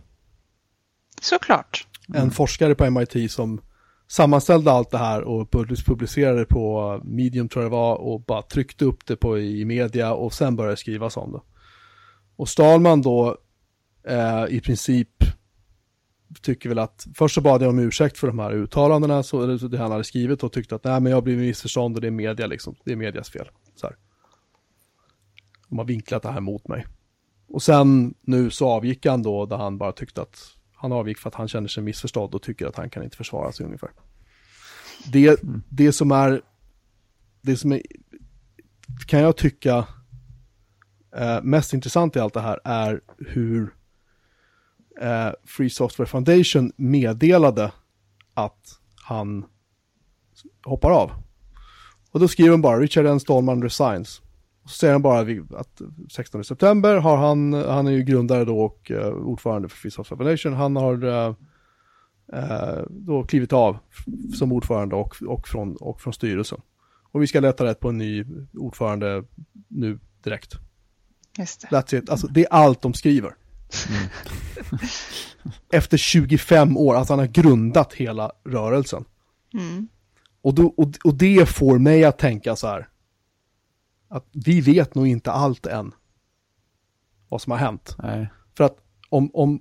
Såklart. En forskare på MIT som sammanställde allt det här och pub- publicerade på Medium tror jag det var och bara tryckte upp det på i media och sen började skrivas om det. Och Stalman då eh, i princip tycker väl att först så bad jag om ursäkt för de här uttalandena, så, det han hade skrivit och tyckte att nej men jag har blivit missförstånd och det är media liksom, det är medias fel. Så här. De har vinklat det här mot mig. Och sen nu så avgick han då där han bara tyckte att han avgick för att han känner sig missförstådd och tycker att han kan inte försvara sig ungefär. Det, det som är, det som är, kan jag tycka, eh, mest intressant i allt det här är hur eh, Free Software Foundation meddelade att han hoppar av. Och då skriver de bara Richard N. Stallman resigns. Och så säger han bara att 16 september har han, han är ju grundare då och uh, ordförande för Free Software Foundation, han har uh, uh, då klivit av som ordförande och, och, från, och från styrelsen. Och vi ska leta rätt på en ny ordförande nu direkt. Just det. That's it. Alltså, det är allt de skriver. Mm. Efter 25 år, att alltså han har grundat hela rörelsen. Mm. Och, då, och, och det får mig att tänka så här. Att vi vet nog inte allt än. Vad som har hänt. Nej. För att om, om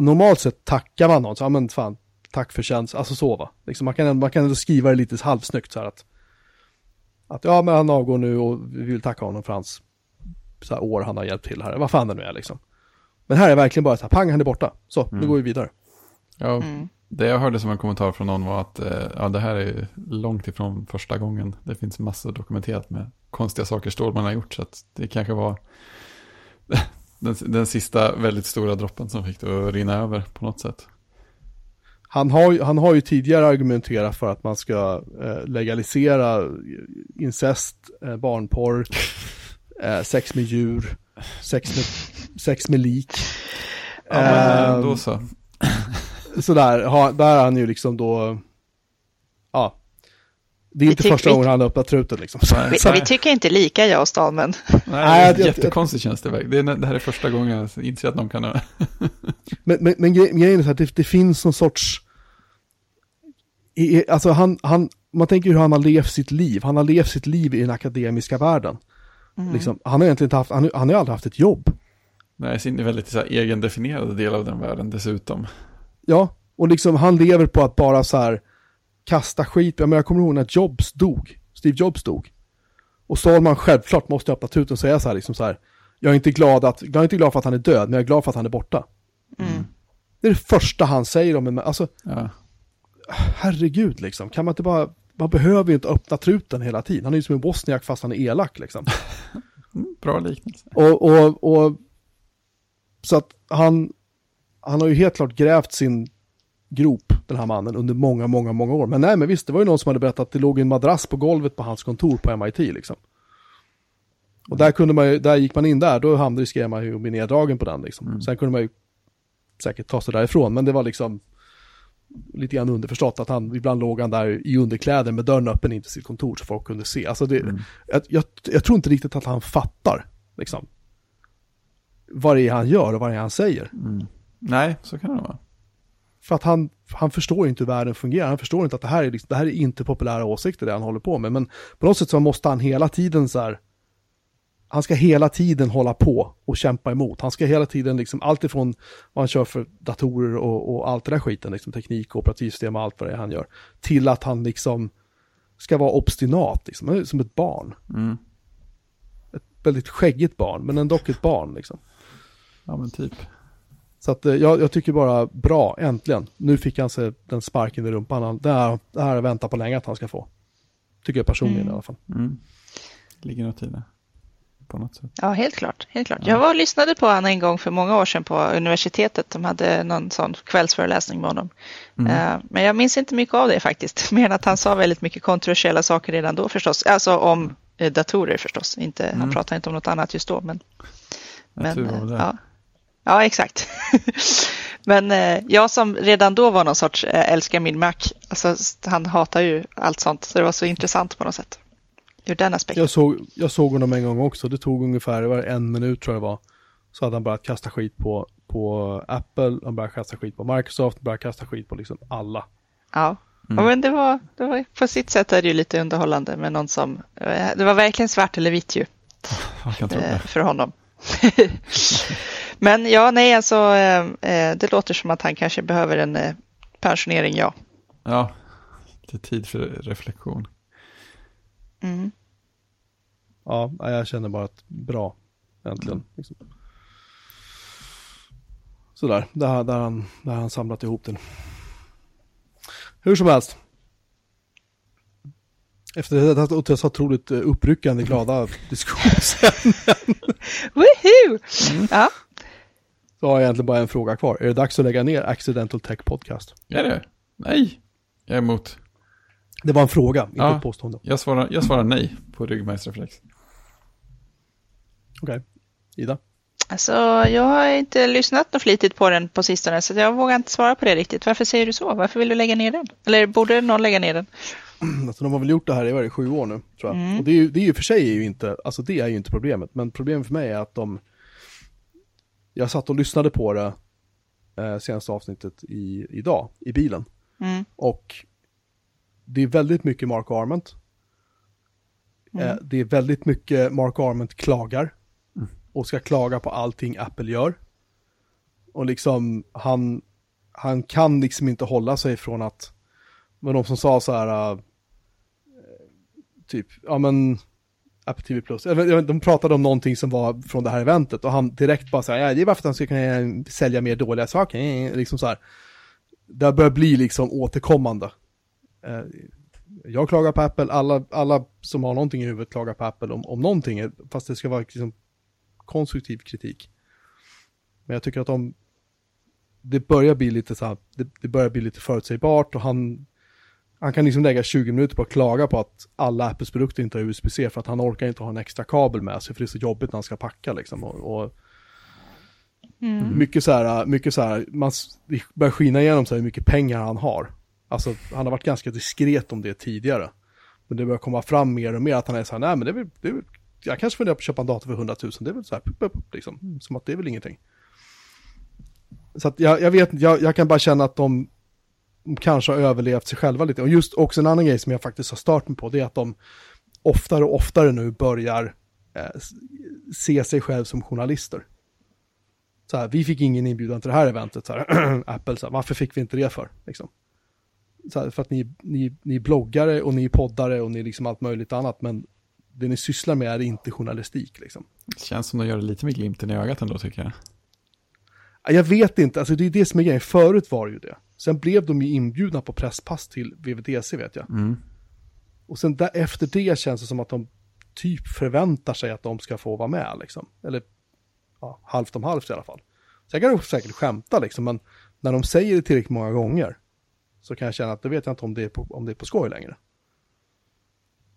normalt sett tackar man någon, så ja men fan, tack för tjänst, alltså så va. Liksom man, kan, man kan ändå skriva det lite halvsnyggt så här att, att ja men han avgår nu och vi vill tacka honom för hans så här, år han har hjälpt till här, vad fan det nu är liksom. Men här är verkligen bara så här, pang han är borta, så mm. nu går vi vidare. Ja, mm. det jag hörde som en kommentar från någon var att eh, ja, det här är långt ifrån första gången. Det finns massor dokumenterat med konstiga saker Stålman har gjort, så att det kanske var den, den sista väldigt stora droppen som fick det att rinna över på något sätt. Han har, han har ju tidigare argumenterat för att man ska eh, legalisera incest, eh, barnporr, eh, sex med djur, sex med, sex med lik. Ja, men, då så. Sådär, ha, där är han ju liksom då, ja, det är inte första gången han har öppnat truten liksom. Vi, vi, tycker inte lika jag och Stalmen. Nej, det är jättekonstigt känns det. Det, är, det här är första gången jag inser att någon kan... men, men, men grejen är så att det, det finns någon sorts... I, alltså han, han, man tänker hur han har levt sitt liv. Han har levt sitt liv i den akademiska världen. Mm. Liksom, han har egentligen inte haft, han, han har aldrig haft ett jobb. Nej, sin väldigt så här, egendefinierad del av den världen dessutom. Ja, och liksom han lever på att bara så här kasta skit. Men jag kommer ihåg när Jobs dog. Steve Jobs dog. Och Stallman självklart måste öppna truten och säga så här, liksom så här. Jag är inte glad att, jag är inte glad för att han är död, men jag är glad för att han är borta. Mm. Det är det första han säger om en, alltså. Ja. Herregud liksom, kan man inte bara, man behöver ju inte öppna truten hela tiden. Han är ju som en bosniak fast han är elak liksom. Bra liknelse. Och, och, och så att han, han har ju helt klart grävt sin grop, den här mannen, under många, många, många år. Men nej, men visst, det var ju någon som hade berättat att det låg en madrass på golvet på hans kontor på MIT liksom. Och där kunde man ju, där gick man in där, då hamnade, riskerade man ju att bli neddragen på den liksom. Mm. Sen kunde man ju säkert ta sig därifrån, men det var liksom lite grann underförstått att han, ibland låg han där i underkläder med dörren öppen in till sitt kontor så folk kunde se. Alltså det, mm. jag, jag, jag, tror inte riktigt att han fattar, liksom, vad det är han gör och vad det är han säger. Mm. Nej, så kan det vara. För att han, han förstår inte hur världen fungerar. Han förstår inte att det här är, liksom, det här är inte populära åsikter det han håller på med. Men på något sätt så måste han hela tiden så här, han ska hela tiden hålla på och kämpa emot. Han ska hela tiden, liksom, allt ifrån vad han kör för datorer och, och allt det där skiten, liksom, teknik och operativsystem och allt vad det är han gör, till att han liksom ska vara obstinat, liksom, som ett barn. Mm. Ett väldigt skäggigt barn, men ändå ett barn. Liksom. Ja, men typ. Så att eh, jag, jag, tycker bara bra, äntligen. Nu fick han sig den sparken i rumpan. Det här, det här har jag väntat på länge att han ska få. Tycker jag personligen mm. i alla fall. Mm. Ligger något i det. På något sätt. Ja, helt klart. Helt klart. Ja. Jag var och lyssnade på honom en gång för många år sedan på universitetet. De hade någon sån kvällsföreläsning med honom. Mm. Uh, men jag minns inte mycket av det faktiskt. Mer än att han sa väldigt mycket kontroversiella saker redan då förstås. Alltså om uh, datorer förstås. Inte, Han mm. pratade inte om något annat just då. Men, men, ja. Ja, exakt. Men eh, jag som redan då var någon sorts eh, älskar min Mac, alltså, han hatar ju allt sånt, så det var så intressant på något sätt. Ur den aspekten. Jag såg, jag såg honom en gång också, det tog ungefär det var en minut tror jag det var. Så hade han börjat kasta skit på, på Apple, han började kasta skit på Microsoft, började kasta skit på liksom alla. Ja, mm. men det var, det var, på sitt sätt är det ju lite underhållande med någon som, eh, det var verkligen svart eller vitt ju. Det. För honom. Men ja, nej, alltså eh, eh, det låter som att han kanske behöver en eh, pensionering, ja. Ja, det är tid för reflektion. Mm. Ja, jag känner bara att bra, äntligen. Mm. Liksom. Sådär, där, där, han, där han samlat ihop den. Hur som helst. Efter detta dessa otroligt eh, uppryckande glada diskussionsämnen Woohoo! Ja, så har jag egentligen bara en fråga kvar. Är det dags att lägga ner Accidental Tech Podcast? Är det? Nej, jag är emot. Det var en fråga, inte Ja. ett påstående. Jag svarar, jag svarar nej på ryggmärgsreflex. Okej. Ida? alltså jag har inte lyssnat något flitigt på den på sistone så jag vågar inte svara på det riktigt. Varför säger du så? Varför vill du lägga ner den? Eller borde någon lägga ner den? Alltså de har väl gjort det här i det, sju år nu, tror jag. Mm. Och det är ju, det är ju för sig är ju inte, alltså det är ju inte problemet. Men problemet för mig är att de, jag satt och lyssnade på det eh, senaste avsnittet i, idag, i bilen. Mm. Och det är väldigt mycket Mark Arment. Eh, det är väldigt mycket Mark Arment klagar. Och ska klaga på allting Apple gör. Och liksom, han, han kan liksom inte hålla sig från att, men de som sa så här, äh, typ, ja men, Apple TV Plus, de pratade om någonting som var från det här eventet och han direkt bara här, ja det är bara för att han ska kunna sälja mer dåliga saker, eh, liksom så här. Det börjar bli liksom återkommande. Eh, Jag klagar på Apple, alla, alla som har någonting i huvudet klagar på Apple om, om någonting, fast det ska vara liksom konstruktiv kritik. Men jag tycker att de, det börjar bli lite så här, det, det börjar bli lite förutsägbart och han, han kan liksom lägga 20 minuter på att klaga på att alla Apples produkter inte har USB-C för att han orkar inte ha en extra kabel med sig för det är så jobbigt när han ska packa liksom. Och, och mycket så här, mycket så här, man det börjar skina igenom så här hur mycket pengar han har. Alltså han har varit ganska diskret om det tidigare. Men det börjar komma fram mer och mer att han är så här, nej men det är väl, det är väl jag kanske funderar på att köpa en dator för 100 000, det är väl så här, pup, pup, liksom, mm, som att det är väl ingenting. Så att jag, jag vet inte, jag, jag kan bara känna att de kanske har överlevt sig själva lite. Och just också en annan grej som jag faktiskt har stört mig på, det är att de oftare och oftare nu börjar eh, se sig själv som journalister. Så här, vi fick ingen inbjudan till det här eventet, så här, Apple, så här, varför fick vi inte det för? Liksom. Här, för att ni, ni, ni är bloggare och ni är poddare och ni är liksom allt möjligt annat, men det ni sysslar med är inte journalistik. Liksom. Det känns som de gör det lite med glimten i ögat ändå tycker jag. Ja, Jag vet inte, alltså det är det som är grejen. Förut var det ju det. Sen blev de ju inbjudna på presspass till VVDC vet jag. Mm. Och sen där, efter det känns det som att de typ förväntar sig att de ska få vara med liksom. Eller ja, halvt om halvt i alla fall. Sen kan de säkert skämta liksom, men när de säger det tillräckligt många gånger så kan jag känna att då vet jag inte om det är på, om det är på skoj längre.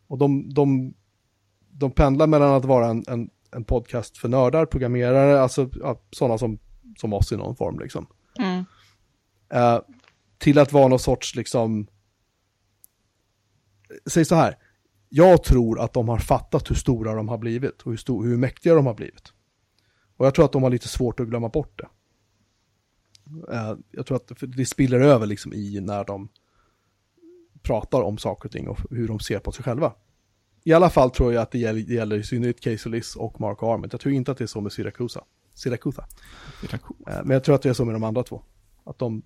Och de, de, de pendlar mellan att vara en, en, en podcast för nördar, programmerare, alltså ja, sådana som, som oss i någon form liksom. Mm. Eh, till att vara någon sorts liksom, säg så här, jag tror att de har fattat hur stora de har blivit och hur, stor, hur mäktiga de har blivit. Och jag tror att de har lite svårt att glömma bort det. Eh, jag tror att det spiller över liksom i när de pratar om saker och ting och hur de ser på sig själva. I alla fall tror jag att det gäller, det gäller i synnerhet Casey Liss och Mark Arment. Jag tror inte att det är så med är cool. Eh, Men jag tror att det är så med de andra två. Att de,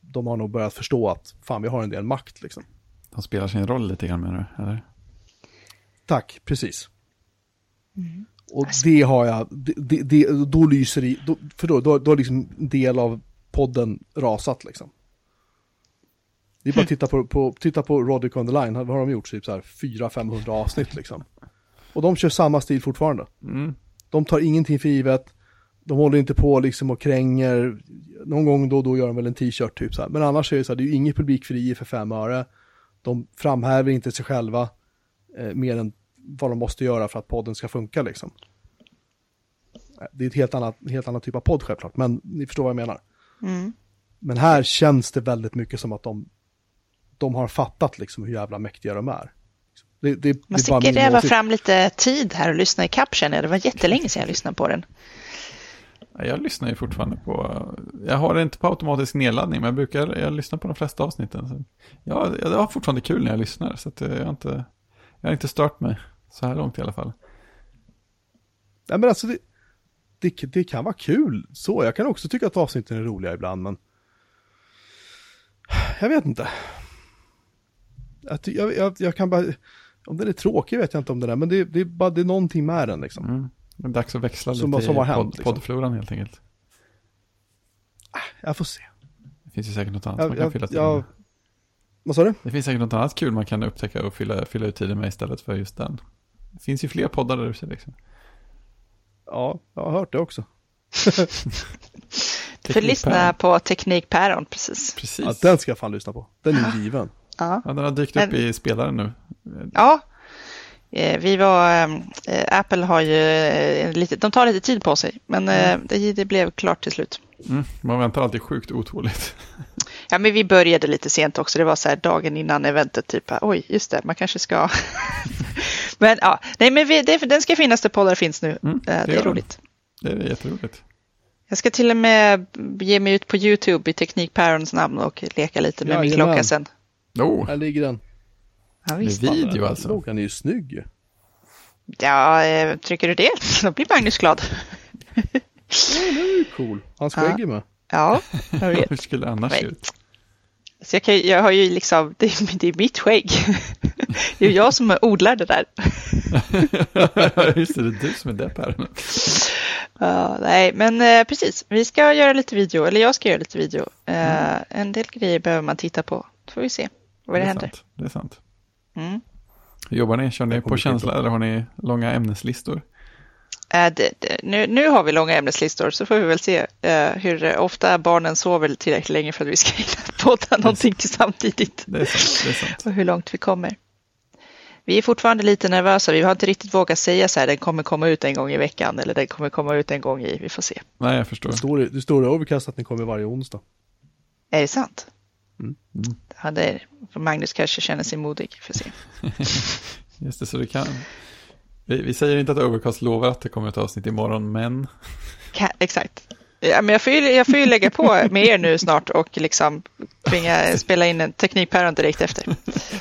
de har nog börjat förstå att fan vi har en del makt liksom. De spelar sin roll lite grann menar du? Eller? Tack, precis. Och det har jag, det, det, det, då lyser i, då, för då, då, då har liksom en del av podden rasat liksom. Det är bara att titta på, på, titta på Roddick on the line, vad har de gjort? Typ så här 400-500 avsnitt liksom. Och de kör samma stil fortfarande. Mm. De tar ingenting för givet. De håller inte på liksom och kränger. Någon gång då och då gör de väl en t-shirt typ så här. Men annars är det så här, det är ju inget publikfri för fem öre. De framhäver inte sig själva eh, mer än vad de måste göra för att podden ska funka liksom. Det är ett helt annat, helt annat typ av podd självklart, men ni förstår vad jag menar. Mm. Men här känns det väldigt mycket som att de, de har fattat liksom hur jävla mäktiga de är. Det, det, det Man bara sticker min gräva åsikt. fram lite tid här och lyssna i kapp känner jag. Det var jättelänge sedan jag lyssnade på den. Ja, Jag lyssnar ju fortfarande på, jag har det inte på automatisk nedladdning, men jag brukar, jag lyssnar på de flesta avsnitten. Så ja, jag har fortfarande kul när jag lyssnar, så att eh, jag har inte, jag har inte stört mig så här långt i alla fall. Nej men alltså det, det, det kan vara kul så. Jag kan också tycka att avsnitten är roliga ibland men jag vet inte. Ty- jag, jag, jag kan bara, om den är tråkig vet jag inte om den är, men det, det är bara det är någonting med den liksom. Mm. Det är dags att växla Som- lite som har i podd, liksom. poddfloran helt enkelt. Jag får se. Det finns ju säkert något annat Jag, man kan jag, fylla tiden jag. Vad sa du? Det finns säkert något annat kul man kan upptäcka och fylla, fylla ut tiden med istället för just den. Det finns ju fler poddar där ute liksom. Ja, jag har hört det också. Du får lyssna på Teknikpäron, precis. Precis. Ja, den ska jag fan lyssna på. Den är given. Ja. Ja, den har dykt upp i spelaren nu. Ja, eh, vi var, äh, Apple har ju äh, lite, de tar lite tid på sig, men äh, det, det, blev klart till slut. Mm, man väntar alltid sjukt otåligt. Ja, men vi började lite sent också. Det var så här dagen innan eventet, typ, oj, just det, man kanske ska. men ja, nej, men vi, det, den ska finnas där poddar finns nu. Mm, det, det är roligt. Det är jätteroligt. Jag ska till och med ge mig ut på YouTube i Teknikpärons namn och leka lite med Ja, min klocka sen. Oh, Här ligger den. Ja, med visst. video alltså. Loggan är ju snygg ja eh, tycker du det? Då blir Magnus glad. Ja, den är ju cool. Hans Ja. skägg är med. Ja, jag vet. Hur skulle det annars se ut? Så jag, kan, jag har ju liksom, det, är- det är mitt skägg. Det är jag som odlar det där. Just det, det är du som är depp här. Ja, nej, men eh, precis. Vi ska göra lite video, eller jag ska göra lite video. Eh, En del grejer behöver man titta på. Då får vi se vad det, är händer. Sant. Det är sant. Mm. Hur jobbar ni? Kör ni på känsla eller har ni långa ämneslistor? Eh, det, det, nu, nu har vi långa ämneslistor så får vi väl se eh, hur ofta barnen sover tillräckligt länge för att vi ska hinna podda någonting samtidigt. Det är sant. Det är sant. och hur långt vi kommer. Vi är fortfarande lite nervösa. Vi har inte riktigt vågat säga så här, den kommer komma ut en gång i veckan eller den kommer komma ut en gång i, vi får se. Nej, jag förstår. Det står, i- det står i Overcast att ni kommer varje onsdag. Är det sant? Mm. Mm. Ja, det är, Magnus kanske känner sig modig, får se. Just det, så det kan... Vi, vi säger inte att Overcast lovar att det kommer ett avsnitt imorgon, men exakt. Ja, men jag, får ju, jag får ju lägga på med er nu snart och liksom tvinga spela in en teknikpäron direkt efter.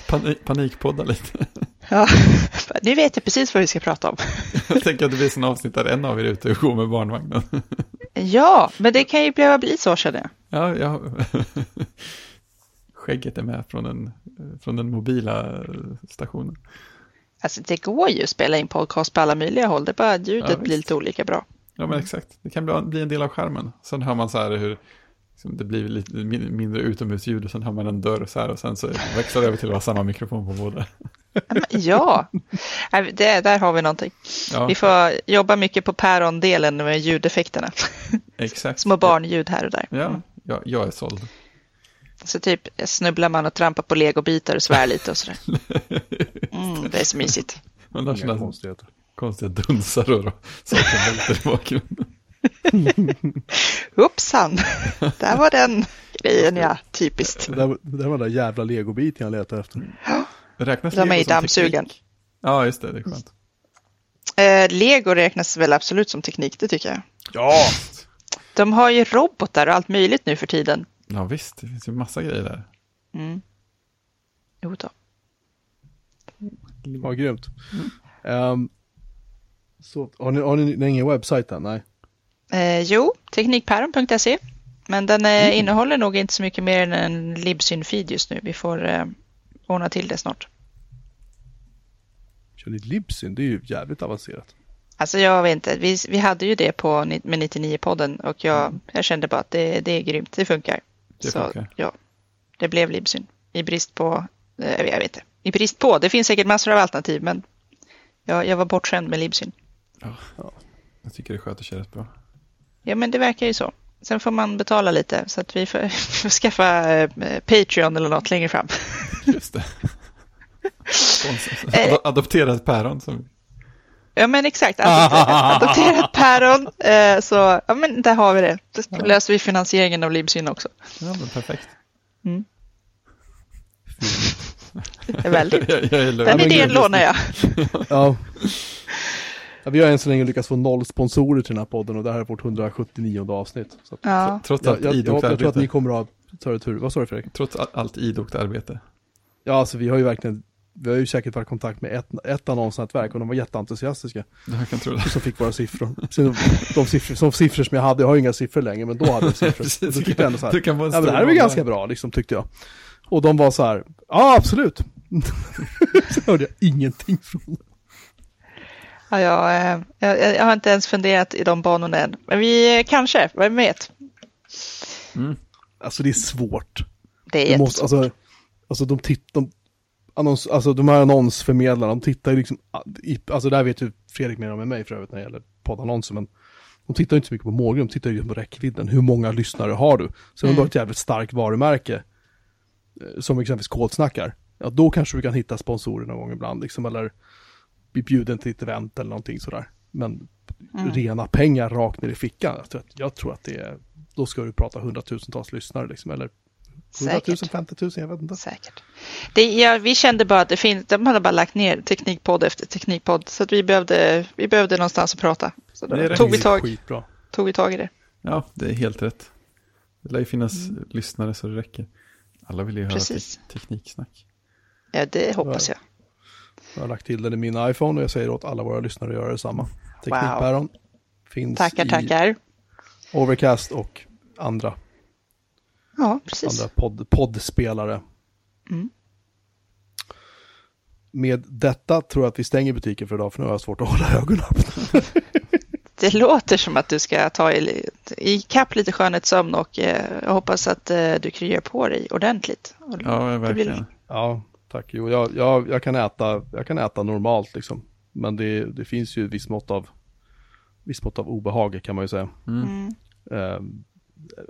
panik, panikpodda lite. Ja, nu vet jag precis vad vi ska prata om. Jag tänker att det blir sån avsnitt där en av er är ute och går med barnvagnen. Ja, men det kan ju behöva bli så känner jag. Ja, ja. Skägget är med från den, från den mobila stationen. Alltså det går ju att spela in podcast på alla möjliga håll, det är bara att ljudet Ja, blir lite olika bra. Ja, men exakt. Det kan bli, en del av skärmen. Sen hör man så här hur liksom, det blir lite min- mindre utomhusljud och sen hör man en dörr så här och sen så växlar det över till att ha samma mikrofon på båda. Ja, det, där har vi någonting. Ja, Vi får jobba mycket på päron-delen med ljudeffekterna. exakt. Små barnljud här och där. Ja, ja, jag är såld. Så typ snubblar man och trampar på legobitar och svär lite och sådär. Mm, det är så mysigt. Man Inga sådana konstigheter. konstiga dunsar och saker välter i bakgrunden. Hoppsan, där var den grejen ja, typiskt. Det där, det där var den där jävla legobiten jag letade efter. Räknas De är i dammsugen. teknik? Ja, just det, det är skönt. Eh, Lego räknas väl absolut som teknik, det tycker jag. Ja! De har ju robotar och allt möjligt nu för tiden. Ja, visst, det finns ju massa grejer där. Mm. Jo då. Ja, grymt. Ehm, så, har ni, har ni, ingen webbsajt än? Nej. Eh, jo, teknikpäron.se. Men den eh, innehåller nog inte så mycket mer än en libsyn-feed just nu. Vi får eh, ordna till det snart. Kör ni Libsyn? Det är ju jävligt avancerat. Alltså jag vet inte, vi, vi hade ju det på med 99-podden och jag, jag kände bara att det, det är grymt, det funkar. Det Så funkar. ja, det blev libsyn. I brist på, eh, jag vet inte, i brist på, det finns säkert massor av alternativ men jag, jag var bortskämd med libsyn. Jag tycker det sköter sig rätt bra. Ja men det verkar ju så. Sen får man betala lite så att vi får, får skaffa eh, Patreon eller något längre fram. Just det. Eh. Ad- Adopterat päron som... Ja men exakt, adopterat, adopterat päron. Eh, så ja men där har vi det. Då Ja. löser vi finansieringen av libsyn också. Ja, men perfekt. Det är väldigt. jag, jag. Den idén lånar jag. Ja. ja. Vi har än så länge lyckats få noll sponsorer till den här podden och det här är vårt 179 avsnitt. Så att, Ja. Trots jag, allt jag, jag, idogt jag tror att ni kommer att ha större tur. Vad sa du Fredrik? Trots all- allt idogt arbete. Ja, alltså vi har ju verkligen, vi har ju säkert varit i kontakt med ett, ett annonsnätverk och de var jätteentusiastiska. Jag kan tro det. Som fick våra siffror. De siffror, som siffror som jag hade, jag har ju inga siffror längre, men då hade jag siffror. Precis, tyckte jag ändå så här, Du kan ja men det här är väl ganska bra liksom, tyckte jag. Och de var så här, ja absolut. Sen hörde jag ingenting från dem. Ja, jag, eh, jag, jag har inte ens funderat i de banorna än. Men vi eh, kanske, vem vet? Mm. Alltså det är svårt. Det är måste, jättesvårt. alltså, alltså de tittar, de, annons, alltså de här annonsförmedlarna, de tittar ju liksom, i, alltså där vet ju Fredrik mer om än mig för övrigt när det gäller poddannonser, men de tittar inte så mycket på målgrupp, de tittar ju på räckvidden, hur många lyssnare har du? Så om du har ett jävligt starkt varumärke, eh, som exempelvis Kodsnackar, ja då kanske du kan hitta sponsorer någon gång ibland, liksom, eller bli bjuden till ett event eller någonting sådär. Men Mm. rena pengar rakt ner i fickan, jag tror, att, jag tror att det är, då ska du prata hundratusentals lyssnare liksom, eller 100 000, Säkert. 50 000, jag vet inte. Säkert. Det, ja, vi kände bara att det finns, de hade bara lagt ner teknikpodd efter teknikpodd. Så att vi behövde, vi behövde någonstans att prata. Så då tog vi, tag, Skitbra. tog vi tag i det. Ja, det är helt rätt. Det lär ju finnas lyssnare så det räcker. Alla vill ju höra Precis. te- tekniksnack. Ja, det hoppas jag. Jag har lagt till den i min iPhone och jag säger åt alla våra lyssnare att göra detsamma. Teknikpäron finns Tackar, i tackar. Overcast och andra, Ja, precis. andra podd, poddspelare. Mm. Med detta tror jag att vi stänger butiken för idag för nu har jag svårt att hålla ögonen öppna. Det låter som att du ska ta i, i kapp lite skönhetssömn och eh, jag hoppas att eh, du kryar på dig ordentligt. Och- Ja, blir- verkligen. Ja, tack. Jo, jag, jag, jag, kan äta, jag kan äta normalt liksom. Men det, det finns ju ett visst mått av, visst mått av obehag kan man ju säga. Mm. Ehm,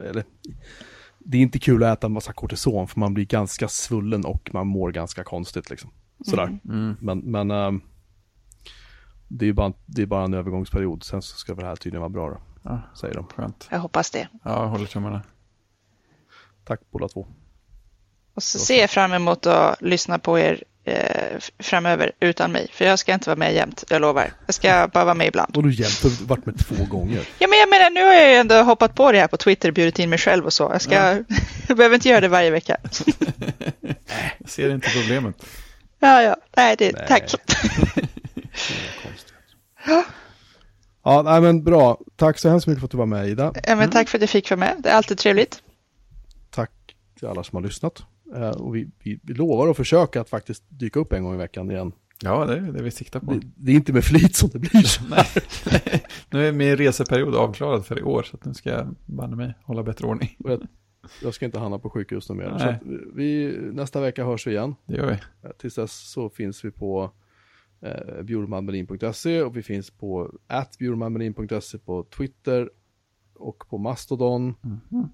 eller, det är inte kul att äta en massa kortison för man blir ganska svullen och man mår ganska konstigt liksom. Sådär. Mm. Men, men ehm, det, är bara, det är bara en övergångsperiod. Sen så ska väl det här tydligen vara bra då, Ja, säger de. skönt. Jag hoppas det. Ja, jag håller tummarna. Tack båda två. Och så ser jag fram emot att lyssna på er eh, framöver utan mig. För jag ska inte vara med jämt, jag lovar. Jag ska bara vara med ibland. Och du jämt har varit med två gånger. Ja, men jag menar, nu har jag ju ändå hoppat på det här på Twitter, bjudit in mig själv och så. Jag, ska, jag behöver inte göra det varje vecka. Jag ser inte problemet. Ja, ja, nej, det, Nej. tack. Konstigheter. Ja, nej men bra. Tack så hemskt mycket för att du var med Ida. Ja, men tack för att jag fick vara med. Det är alltid trevligt. Tack till alla som har lyssnat. Eh, och vi, vi, vi lovar att försöka att faktiskt dyka upp en gång i veckan igen. Ja, det är det vi siktar på. Det, det är inte med flit som det blir så. Nej. nu är min reseperiod avklarad för i år, så nu ska jag banne mig hålla bättre ordning. Jag, jag ska inte hamna på sjukhus nu mer. Så att vi, nästa vecka hörs vi igen. Det gör vi. Eh, Tills dess så finns vi på eh, bjurmanmelin.se och vi finns på atbjurmanmelin.se på Twitter och på Mastodon Mhm. och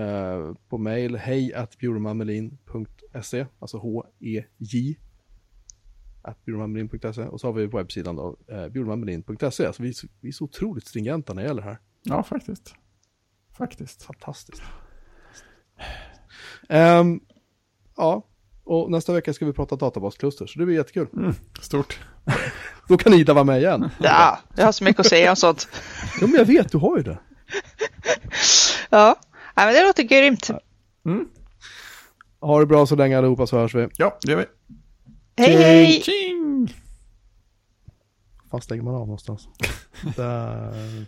eh, på mail hej bjurmanmelin.se alltså h-e-j at bjurmanmelin.se och så har vi webbsidan då eh, bjurmanmelin.se alltså vi, är så- vi är så otroligt stringenta när det gäller här. Ja, faktiskt. Faktiskt. Fantastiskt. Ehm, ja, och nästa vecka ska vi prata databaskluster, så det blir jättekul. Mm, stort. Då kan Ida vara med igen. Ja, jag har så mycket att säga om sånt. Ja, men jag vet, du har ju det. Ja, ja men det låter grymt. Mm. Ha det bra så länge allihopa så hörs vi. Ja, det gör vi. Hej, hej! Tjing! Fan stänger man av någonstans? Där.